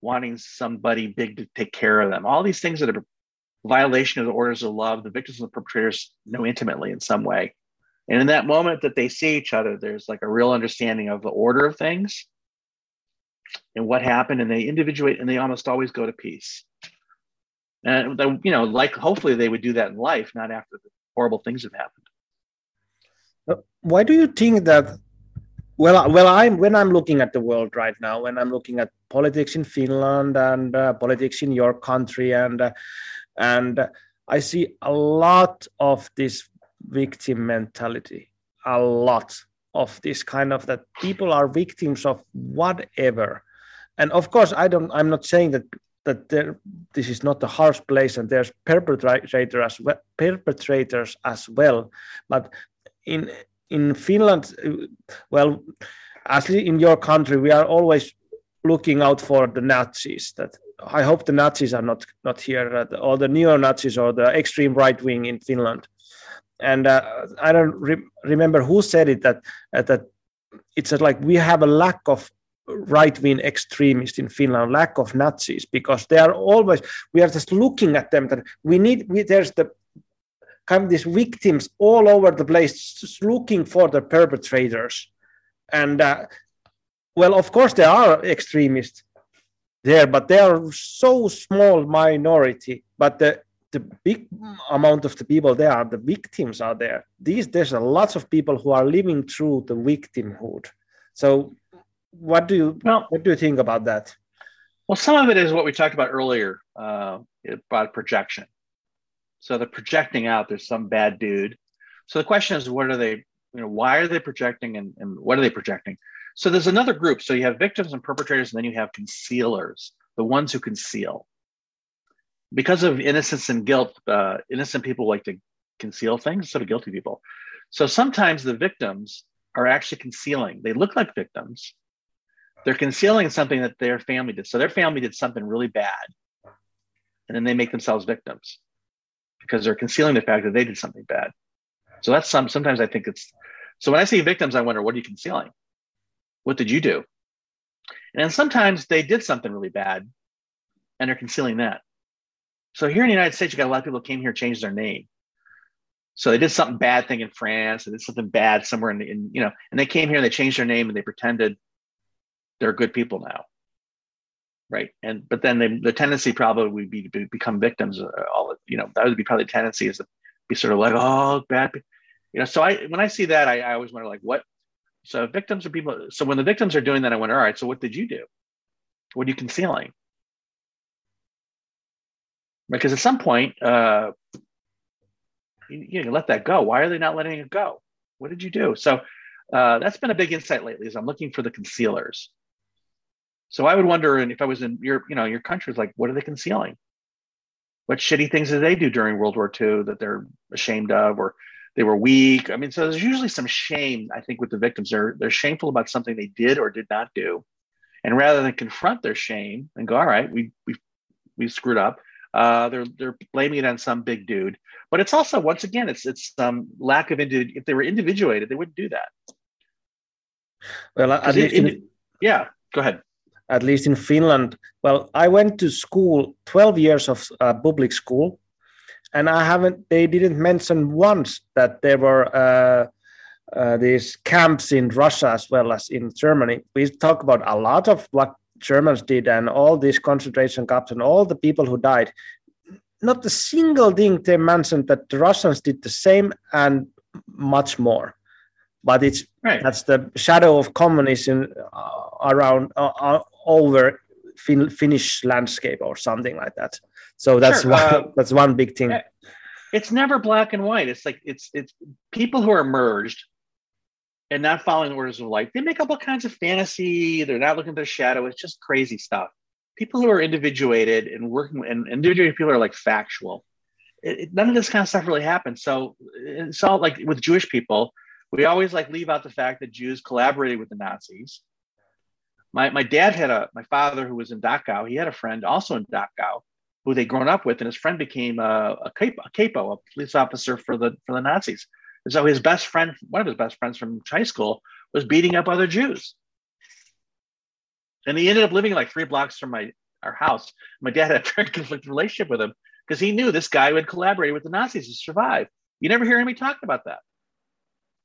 wanting somebody big to take care of them. All these things that are violation of the orders of love, the victims and the perpetrators know intimately in some way. And in that moment that they see each other, there's like a real understanding of the order of things and what happened, and they individuate and they almost always go to peace. And you know, like hopefully they would do that in life, not after the horrible things have happened. Uh, why do you think that? Well, well, I'm when I'm looking at the world right now, when I'm looking at politics in Finland and uh, politics in your country, and uh, and I see a lot of this victim mentality, a lot of this kind of that people are victims of whatever, and of course, I don't. I'm not saying that that there, this is not a harsh place and there's perpetrators as well, perpetrators as well but in in finland well actually in your country we are always looking out for the nazis that i hope the nazis are not not here or the neo-nazis or the extreme right wing in finland and uh, i don't re- remember who said it that uh, that it's like we have a lack of right-wing extremists in Finland, lack of Nazis, because they are always we are just looking at them that we need. We, there's the kind of these victims all over the place, just looking for the perpetrators, and uh, well, of course there are extremists there, but they are so small minority. But the the big amount of the people there are the victims are there. These there's a lots of people who are living through the victimhood. So what do you well, what do you think about that? Well, some of it is what we talked about earlier uh, about projection. So the projecting out, there's some bad dude. So the question is, what are they? You know, why are they projecting, and, and what are they projecting? So there's another group. So you have victims and perpetrators, and then you have concealers, the ones who conceal. Because of innocence and guilt, uh, innocent people like to conceal things instead of guilty people. So sometimes the victims are actually concealing. They look like victims, they're concealing something that their family did. So their family did something really bad, and then they make themselves victims because they're concealing the fact that they did something bad. So that's some. Sometimes I think it's. So when I see victims, I wonder, what are you concealing? What did you do? And sometimes they did something really bad, and they're concealing that. So here in the United States, you got a lot of people who came here, changed their name. So they did something bad thing in France, and did something bad somewhere in, in you know, and they came here and they changed their name and they pretended they're good people now. Right? And but then they, the tendency probably would be to become victims uh, all you know that would be probably the tendency is to be sort of like oh bad you know so i when i see that i, I always wonder like what so victims are people so when the victims are doing that i wonder all right so what did you do? What are you concealing because at some point uh you, you let that go why are they not letting it go what did you do so uh, that's been a big insight lately is i'm looking for the concealers so I would wonder, and if I was in your, you know, your country, like, what are they concealing? What shitty things did they do during World War II that they're ashamed of, or they were weak? I mean, so there's usually some shame, I think, with the victims. They're they're shameful about something they did or did not do, and rather than confront their shame and go, all right, we we we screwed up, uh, they're they're blaming it on some big dude. But it's also once again, it's it's some lack of indi- If they were individuated, they wouldn't do that. Well, at least in, yeah. Go ahead at least in Finland. Well, I went to school, 12 years of uh, public school, and I haven't, they didn't mention once that there were uh, uh, these camps in Russia as well as in Germany. We talk about a lot of what Germans did and all these concentration camps and all the people who died. Not a single thing they mentioned that the Russians did the same and much more. but it's right. that's the shadow of communism uh, around uh, uh, over fin- Finnish landscape or something like that. So that's sure. one, uh, that's one big thing. It's never black and white. It's like it's it's people who are merged and not following orders of light. They make up all kinds of fantasy. They're not looking at their shadow. It's just crazy stuff. People who are individuated and working and individuated people are like factual. It, it, none of this kind of stuff really happens. So it's all like with Jewish people, we always like leave out the fact that Jews collaborated with the Nazis. My, my dad had a my father who was in Dachau. He had a friend also in Dachau who they'd grown up with, and his friend became a, a, capo, a capo, a police officer for the for the Nazis. And so his best friend, one of his best friends from high school, was beating up other Jews. And he ended up living like three blocks from my our house. My dad had a very conflicted relationship with him because he knew this guy would collaborate with the Nazis to survive. You never hear anybody talk about that.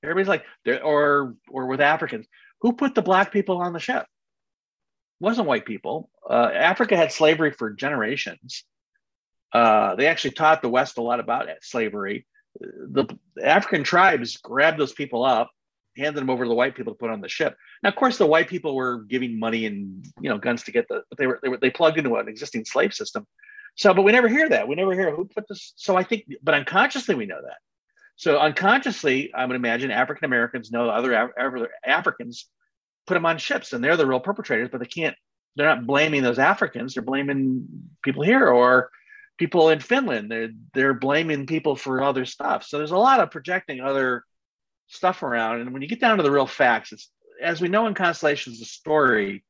Everybody's like, or or with Africans, who put the black people on the ship? It wasn't white people. Uh, Africa had slavery for generations. Uh, they actually taught the West a lot about slavery the African tribes grabbed those people up, handed them over to the white people to put on the ship. Now, of course, the white people were giving money and you know guns to get the, but they were they were they plugged into an existing slave system. So, but we never hear that. We never hear who put this. So I think, but unconsciously we know that. So unconsciously, I would imagine African Americans know other Af- Africans put them on ships, and they're the real perpetrators. But they can't. They're not blaming those Africans. They're blaming people here or people in Finland. They're they're blaming people for other stuff. So there's a lot of projecting other stuff around. And when you get down to the real facts, it's as we know in constellations, the story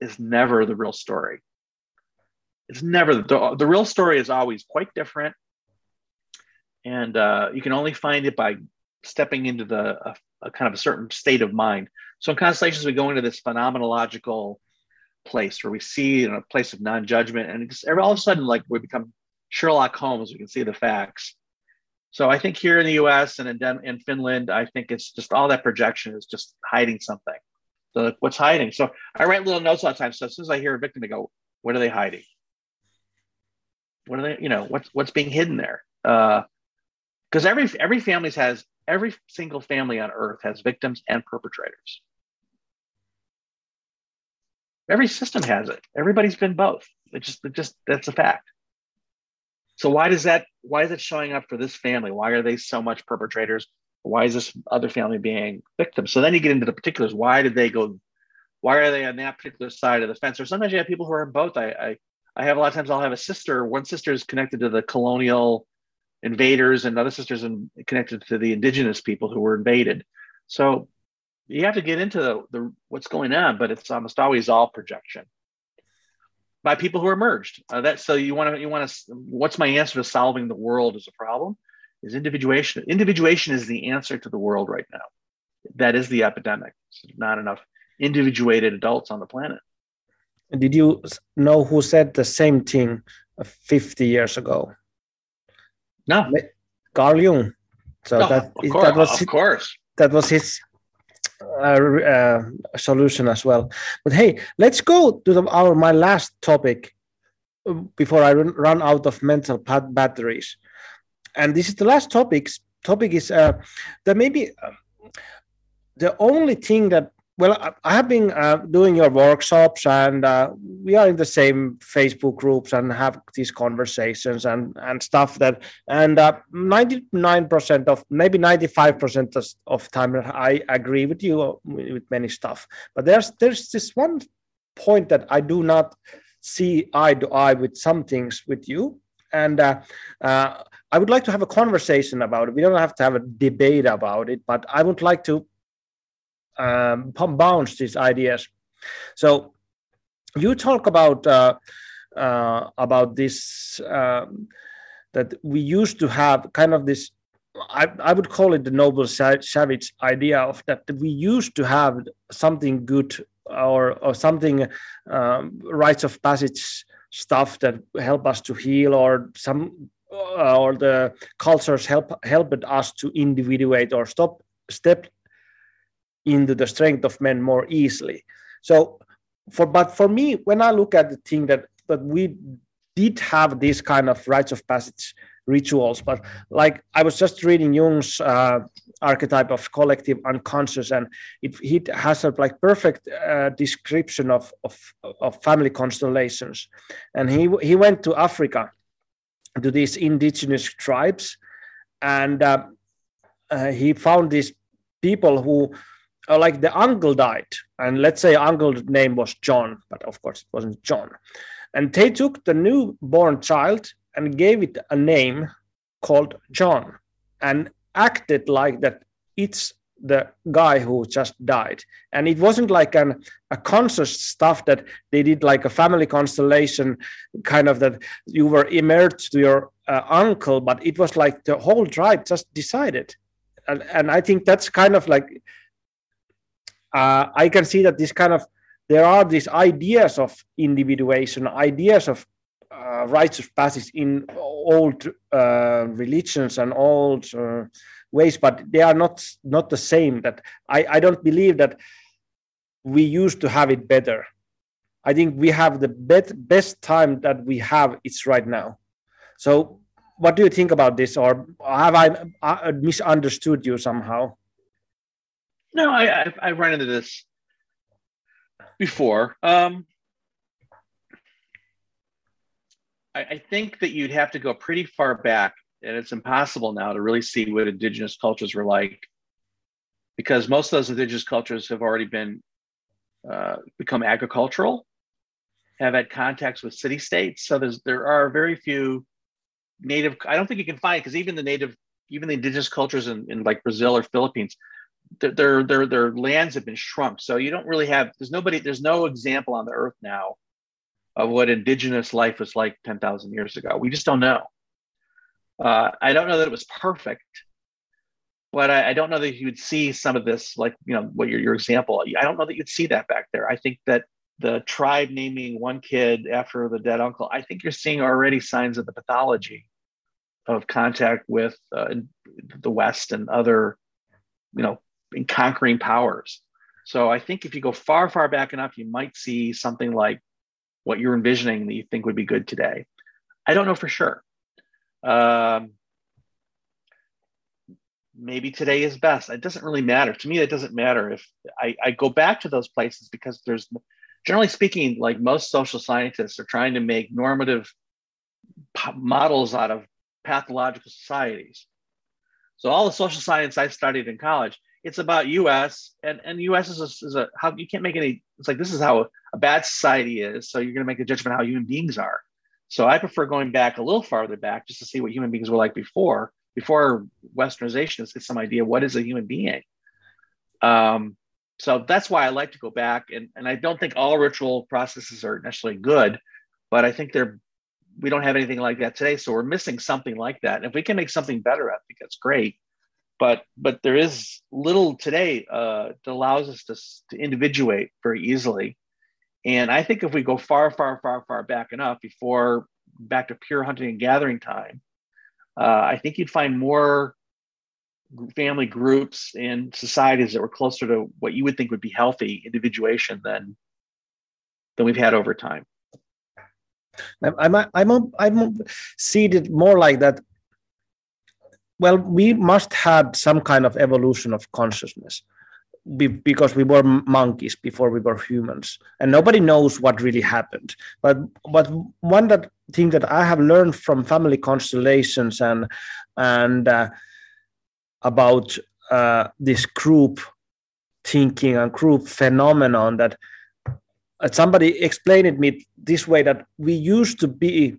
is never the real story. It's never the, the real story is always quite different, and uh, you can only find it by stepping into the a, a kind of a certain state of mind. So in constellations, we go into this phenomenological place where we see in a place of non-judgment, and all of a sudden, like we become Sherlock Holmes, we can see the facts. So I think here in the U.S. and in, Den- in Finland, I think it's just all that projection is just hiding something. So what's hiding? So I write little notes all the time. So as soon as I hear a victim, I go, "What are they hiding? What are they? You know, what's what's being hidden there?" Because uh, every every family has every single family on Earth has victims and perpetrators. Every system has it. Everybody's been both. It just, it just that's a fact. So why does that? Why is it showing up for this family? Why are they so much perpetrators? Why is this other family being victims? So then you get into the particulars. Why did they go? Why are they on that particular side of the fence? Or sometimes you have people who are in both. I, I, I have a lot of times I'll have a sister. One sister is connected to the colonial invaders, and other sisters in, connected to the indigenous people who were invaded. So you have to get into the, the what's going on, but it's almost always all projection by people who are merged. Uh, that so you want to you want to. What's my answer to solving the world as a problem? Is individuation. Individuation is the answer to the world right now. That is the epidemic. There's not enough individuated adults on the planet. Did you know who said the same thing 50 years ago? No. Carl Jung. So no, that, that was of course that was his uh, uh, solution as well. But hey, let's go to the, our my last topic uh, before I run, run out of mental batteries. And this is the last topic. Topic is uh, that maybe uh, the only thing that well, I have been uh, doing your workshops, and uh, we are in the same Facebook groups and have these conversations and and stuff that. And ninety nine percent of maybe ninety five percent of time, I agree with you uh, with many stuff. But there's there's this one point that I do not see eye to eye with some things with you, and uh, uh, I would like to have a conversation about it. We don't have to have a debate about it, but I would like to um, bounce these ideas. So you talk about uh, uh, about this um, that we used to have kind of this. I, I would call it the noble savage idea of that, we used to have something good or or something um, rites of passage stuff that help us to heal or some uh, or the cultures help helped us to individuate or stop step into the strength of men more easily. So for but for me, when I look at the thing that that we did have this kind of rites of passage rituals but like i was just reading jung's uh, archetype of collective unconscious and it, it has a like perfect uh, description of, of of family constellations and he he went to africa to these indigenous tribes and uh, uh, he found these people who uh, like the uncle died and let's say uncle's name was john but of course it wasn't john. And they took the newborn child and gave it a name called john and acted like that it's the guy who just died. And it wasn't like an a conscious stuff that they did like a family constellation kind of that you were immersed to your uh, uncle but it was like the whole tribe just decided. And, and i think that's kind of like uh, i can see that this kind of there are these ideas of individuation ideas of uh, rites of passage in old uh, religions and old uh, ways but they are not not the same that i i don't believe that we used to have it better. I think we have the best best time that we have it's right now. So what do you think about this or have i, I misunderstood you somehow no i i've, I've run into this before. Um I, I think that you'd have to go pretty far back and it's impossible now to really see what indigenous cultures were like because most of those indigenous cultures have already been uh, become agricultural have had contacts with city states. So there's there are very few native i don't think you can find because even the native even the indigenous cultures in, in like brazil or philippines their, their their lands have been shrunk so you don't really have there's nobody there's no example on the earth now of what indigenous life was like 10,000 years ago we just don't know uh, I don't know that it was perfect, but I, I, don't know that you would see some of this, like you know, what your your example. I don't know that you'd see that back there. I think that the tribe naming one kid after the dead uncle. I think you're seeing already signs of the pathology of contact with uh, the West and other, you know, conquering powers. So I think if you go far, far back enough, you might see something like what you're envisioning that you think would be good today. I don't know for sure. Um, maybe today is best. It doesn't really matter. To me, it doesn't matter if I, I go back to those places because there's, generally speaking, like most social scientists are trying to make normative models out of pathological societies. So all the social science I studied in college, it's about U.S. and and U.S. is a, is a how you can't make any. It's like this is how a bad society is. So you're going to make a judgment how human beings are. So I prefer going back a little farther back just to see what human beings were like before, before westernization, to get some idea what is a human being. Um, so that's why I like to go back, and, and I don't think all ritual processes are necessarily good, but I think they're we don't have anything like that today, so we're missing something like that. And if we can make something better, I think that's great. But but there is little today uh, that allows us to, to individuate very easily and I think if we go far, far, far, far back enough before back to pure hunting and gathering time, uh, I think you'd find more family groups and societies that were closer to what you would think would be healthy individuation than than we've had over time. I'm I'm I'm, I'm seated more like that. Well, we must have some kind of evolution of consciousness because we were monkeys before we were humans. And nobody knows what really happened. But but one that thing that i have learned from family constellations and and uh, about uh, this group thinking and group phenomenon that uh, somebody explained it me this way that we used to be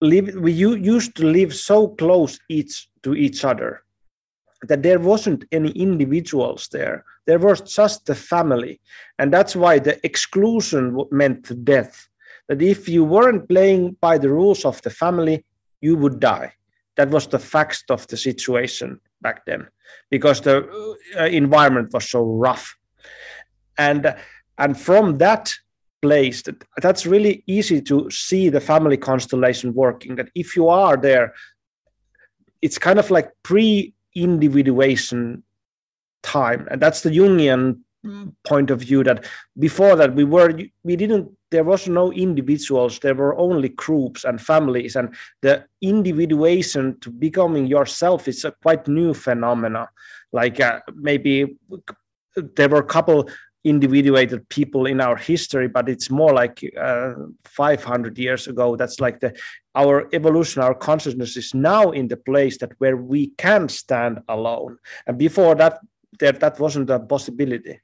live we used to live so close each to each other that there wasn't any individuals there. There was just the family. And that's why the exclusion meant death. That if you weren't playing by the rules of the family you would die. That was the facts of the situation back then because the uh, environment was so rough. And and from that place that, that's really easy to see the family constellation working that if you are there it's kind of like pre individuation time. And that's the jungian point of view that before that we were we didn't there was no individuals there were only groups and families. And the individuation to becoming yourself is a quite new phenomena. Like uh, maybe there were a couple individuated people in our history but it's more like uh, 500 years ago. That's like the our evolution our consciousness is now in the place that where we can stand alone. And before that there that wasn't a possibility.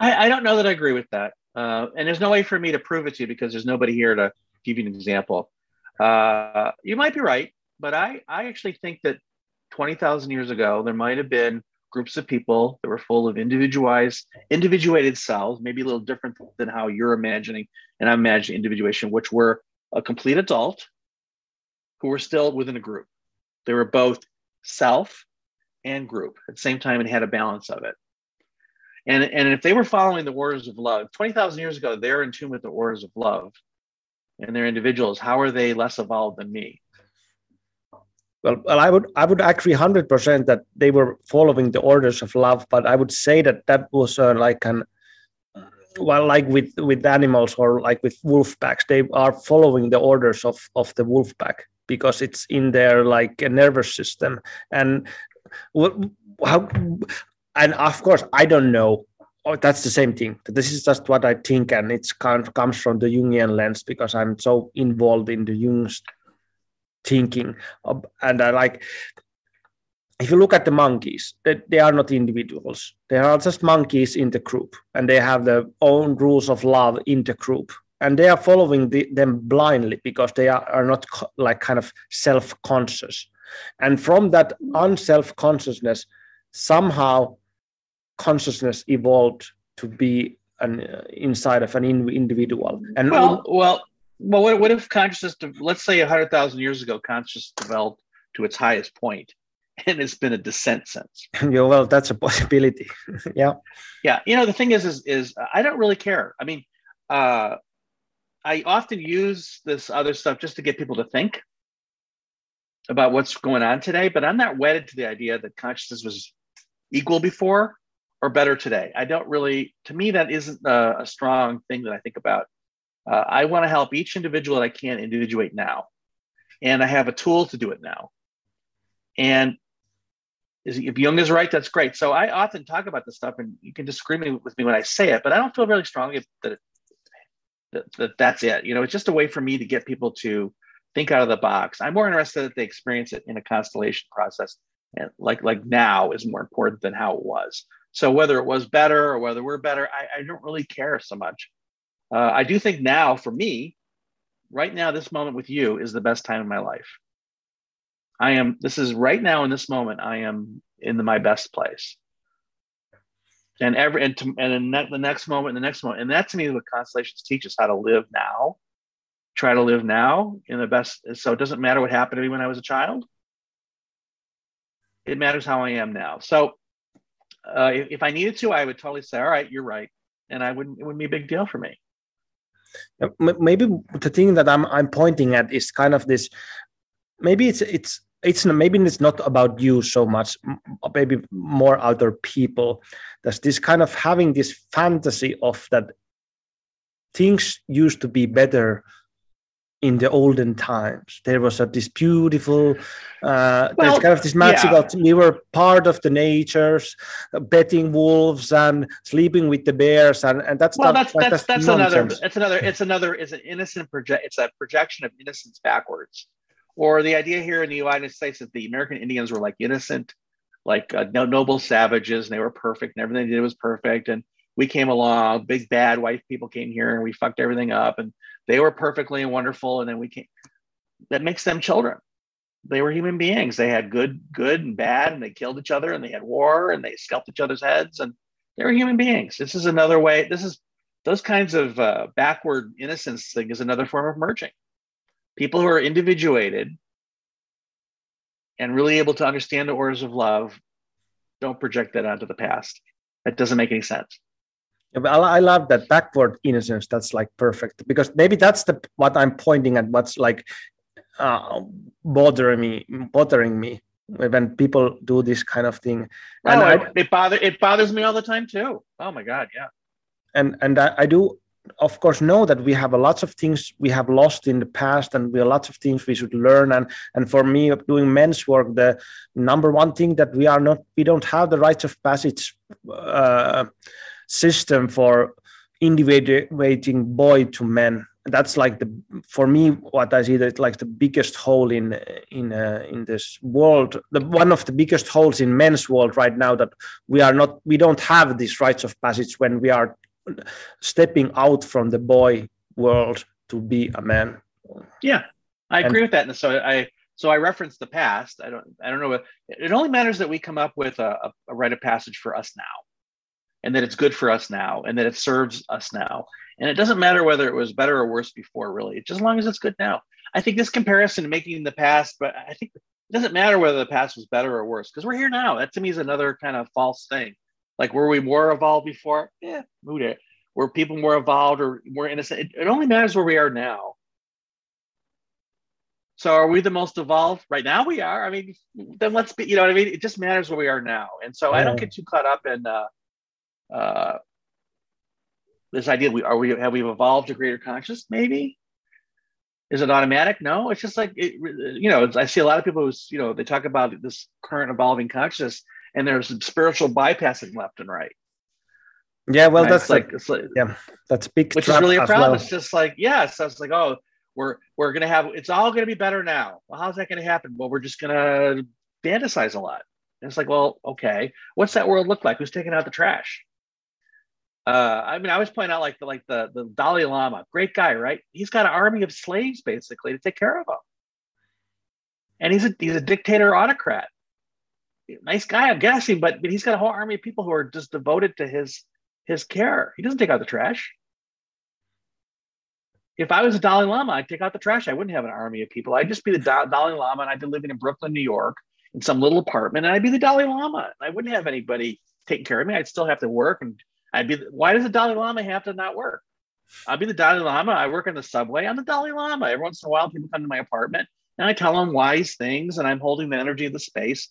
I, I don't know that i agree with that. Uh, and there's no way for me to prove it to you because there's nobody here to give you an example. Uh, you might be right but i i actually think that 20000 years ago there might have been groups of people that were full of individualized, individuated cells, maybe a little different than how you're imagining and I'm imagining individuation, which were a complete adult who were still within a group. They were both self and group at the same time and had a balance of it. And, and if they were following the orders of love, 20,000 years ago, they're in tune with the orders of love and they're individuals. How are they less evolved than me? Well, well, I would I would agree hundred percent that they were following the orders of love, but I would say that that was uh, like an well, like with with animals or like with wolf packs, they are following the orders of of the wolf pack because it's in their like nervous system and how and of course I don't know oh, that's the same thing. This is just what I think, and it's kind of comes from the Jungian lens because I'm so involved in the Jung's thinking and i like if you look at the monkeys they, they are not individuals. They are just monkeys in the group and they have their own rules of love in the group. And they are following the, them blindly because they are, are not co- like kind of self-conscious. And from that unself-consciousness somehow consciousness evolved to be an uh, inside of an in- individual. And well well well, what, what if consciousness, let's say 100,000 years ago, consciousness developed to its highest point and it's been a descent since? yeah, well, that's a possibility. yeah. Yeah. You know, the thing is, is, is I don't really care. I mean, uh, I often use this other stuff just to get people to think about what's going on today, but I'm not wedded to the idea that consciousness was equal before or better today. I don't really, to me, that isn't a, a strong thing that I think about uh, I want to help each individual that I can individuate now. And I have a tool to do it now. And if Jung is right, that's great. So I often talk about this stuff, and you can disagree with me when I say it, but I don't feel really strongly that, that, that that's it. You know, it's just a way for me to get people to think out of the box. I'm more interested that they experience it in a constellation process, and like like now is more important than how it was. So whether it was better or whether we're better, I, I don't really care so much. Uh, I do think now, for me, right now, this moment with you is the best time in my life. I am, this is right now in this moment, I am in the, my best place. And every, and, to, and in the next moment, the next moment. And that to me, what constellations teach us how to live now, try to live now in the best. So it doesn't matter what happened to me when I was a child. It matters how I am now. So uh, if, if I needed to, I would totally say, all right, you're right. And I wouldn't, it wouldn't be a big deal for me Uh, maybe the thing that i'm i'm pointing at is kind of this maybe it's it's it's maybe it's not about you so much maybe more other people. There's this kind of having this fantasy of that things used to be better in the olden times. There was a, this beautiful, uh, well, there's kind of this magical. Yeah. We were part of the natures, uh, betting wolves and sleeping with the bears, and and that's well, that's that's, that's, that's another. It's another. It's another. It's an innocent project. It's a projection of innocence backwards, or the idea here in the United States that the American Indians were like innocent, like uh, noble savages, and they were perfect, and everything they did was perfect, and we came along, big bad white people came here, and we fucked everything up, and they were perfectly wonderful, and then we came. That makes them children. They were human beings. They had good, good and bad, and they killed each other, and they had war, and they scalped each other's heads, and they were human beings. This is another way. This is those kinds of uh, backward innocence thing is another form of merging. People who are individuated and really able to understand the orders of love don't project that onto the past. That doesn't make any sense. I love that backward innocence. That's like perfect because maybe that's the what I'm pointing at. What's like uh, bothering me, bothering me when people do this kind of thing. And oh, I, it bother it bothers me all the time too. Oh my god, yeah. And and I, I do of course know that we have a lots of things we have lost in the past and we have lots of things we should learn and and for me doing men's work the number one thing that we are not we don't have the rites of passage uh, system for individuating boy to men that's like the for me what i see that like the biggest hole in in uh, in this world the one of the biggest holes in men's world right now that we are not we don't have these rites of passage when we are stepping out from the boy world to be a man. Yeah i agree and, with that. And so i so i reference the past. I don't i don't know it only matters that we come up with a, a rite of passage for us now and that it's good for us now and that it serves us now and it doesn't matter whether it was better or worse before, really, just as long as it's good now. I think this comparison making the past, but I think it doesn't matter whether the past was better or worse because we're here now. That to me is another kind of false thing. Like, were we more evolved before? Yeah, who did? Were people more evolved or more innocent? It, it only matters where we are now. So, are we the most evolved right now? We are. I mean, then let's be. You know what I mean? It just matters where we are now. And so. I don't get too caught up in uh, uh, this idea we are we have we evolved to greater consciousness maybe? Is it automatic? No it's just like it, you know i see a lot of people who's you know they talk about this current evolving consciousness and there's spiritual bypassing left and right. Yeah well right? that's like, like yeah that's big which is really a problem. well. it's just like yeah so it's like oh we're we're gonna have it's all gonna be better now. Well how's that gonna happen? Well we're just gonna fantasize a lot. And it's like well okay what's that world look like? Who's taking out the trash uh, I mean, I was pointing out like the like the the Dalai Lama, great guy, right? He's got an army of slaves basically to take care of him, and he's a he's a dictator autocrat. Nice guy, I'm guessing, but but he's got a whole army of people who are just devoted to his his care. He doesn't take out the trash. If I was a Dalai Lama, I'd take out the trash. I wouldn't have an army of people. I'd just be the Dalai Lama, and I'd be living in Brooklyn, New York, in some little apartment, and I'd be the Dalai Lama. I wouldn't have anybody taking care of me. I'd still have to work and I'd be, why does the Dalai Lama have to not work? I'll be the Dalai Lama. I work on the subway. I'm the Dalai Lama. Every once in a while, people come to my apartment and I tell them wise things and I'm holding the energy of the space.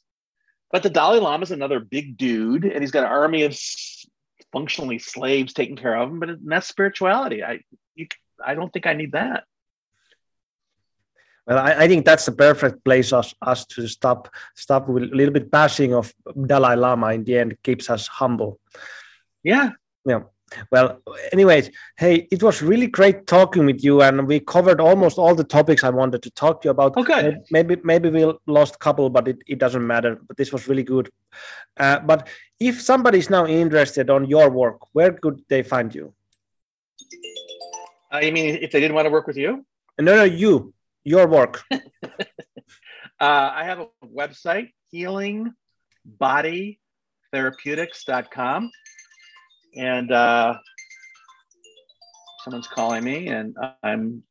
But the Dalai Lama is another big dude and he's got an army of functionally slaves taking care of him. But that's spirituality. I, you, I don't think I need that. Well, I, I, think that's the perfect place us us to stop stop with a little bit bashing of Dalai Lama. In the end, keeps us humble. Yeah. Yeah. Well, anyways, hey, it was really great talking with you, and we covered almost all the topics I wanted to talk to you about. Okay. Oh, maybe maybe we lost a couple, but it, it doesn't matter. But this was really good. Uh, but if somebody is now interested on your work, where could they find you? Uh, you mean if they didn't want to work with you? No, no, you, your work. uh, I have a website, healingbodytherapeutics.com and uh, someone's calling me, and I'm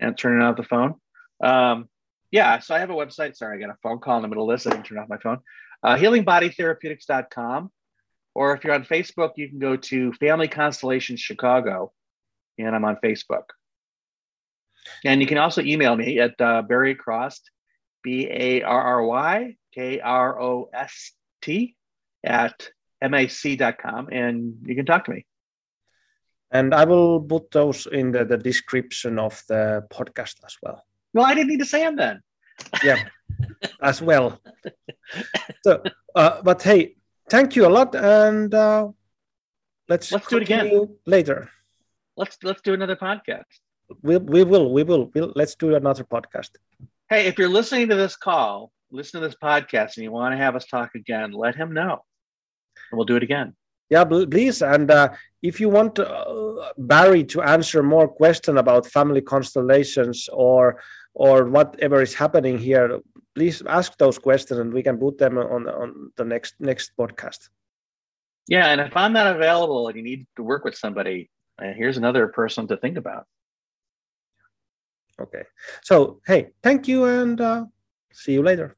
answering out the phone. Um, yeah, so I have a website. Sorry, I got a phone call in the middle of this. I didn't turn off my phone. Uh, healingbodytherapeutics.com. Or if you're on Facebook, you can go to Family Constellations Chicago, and I'm on Facebook. And you can also email me at uh, Barry Krost, B A R R Y K R O S T, at mac.com and you can talk to me. And I will put those in the, the description of the podcast as well. Well, I didn't need to say them then. yeah, as well. So, uh, but hey, thank you a lot, and uh, let's let's do it again later. Let's let's do another podcast. We we will we will we'll, let's do another podcast. Hey, if you're listening to this call, listen to this podcast, and you want to have us talk again, let him know and we'll do it again. Yeah, please. And uh, if you want uh, Barry to answer more question about family constellations or or whatever is happening here, please ask those questions, and we can put them on on the next next podcast. Yeah, and if I'm not available and you need to work with somebody, uh, here's another person to think about. Okay. So hey, thank you, and uh, see you later.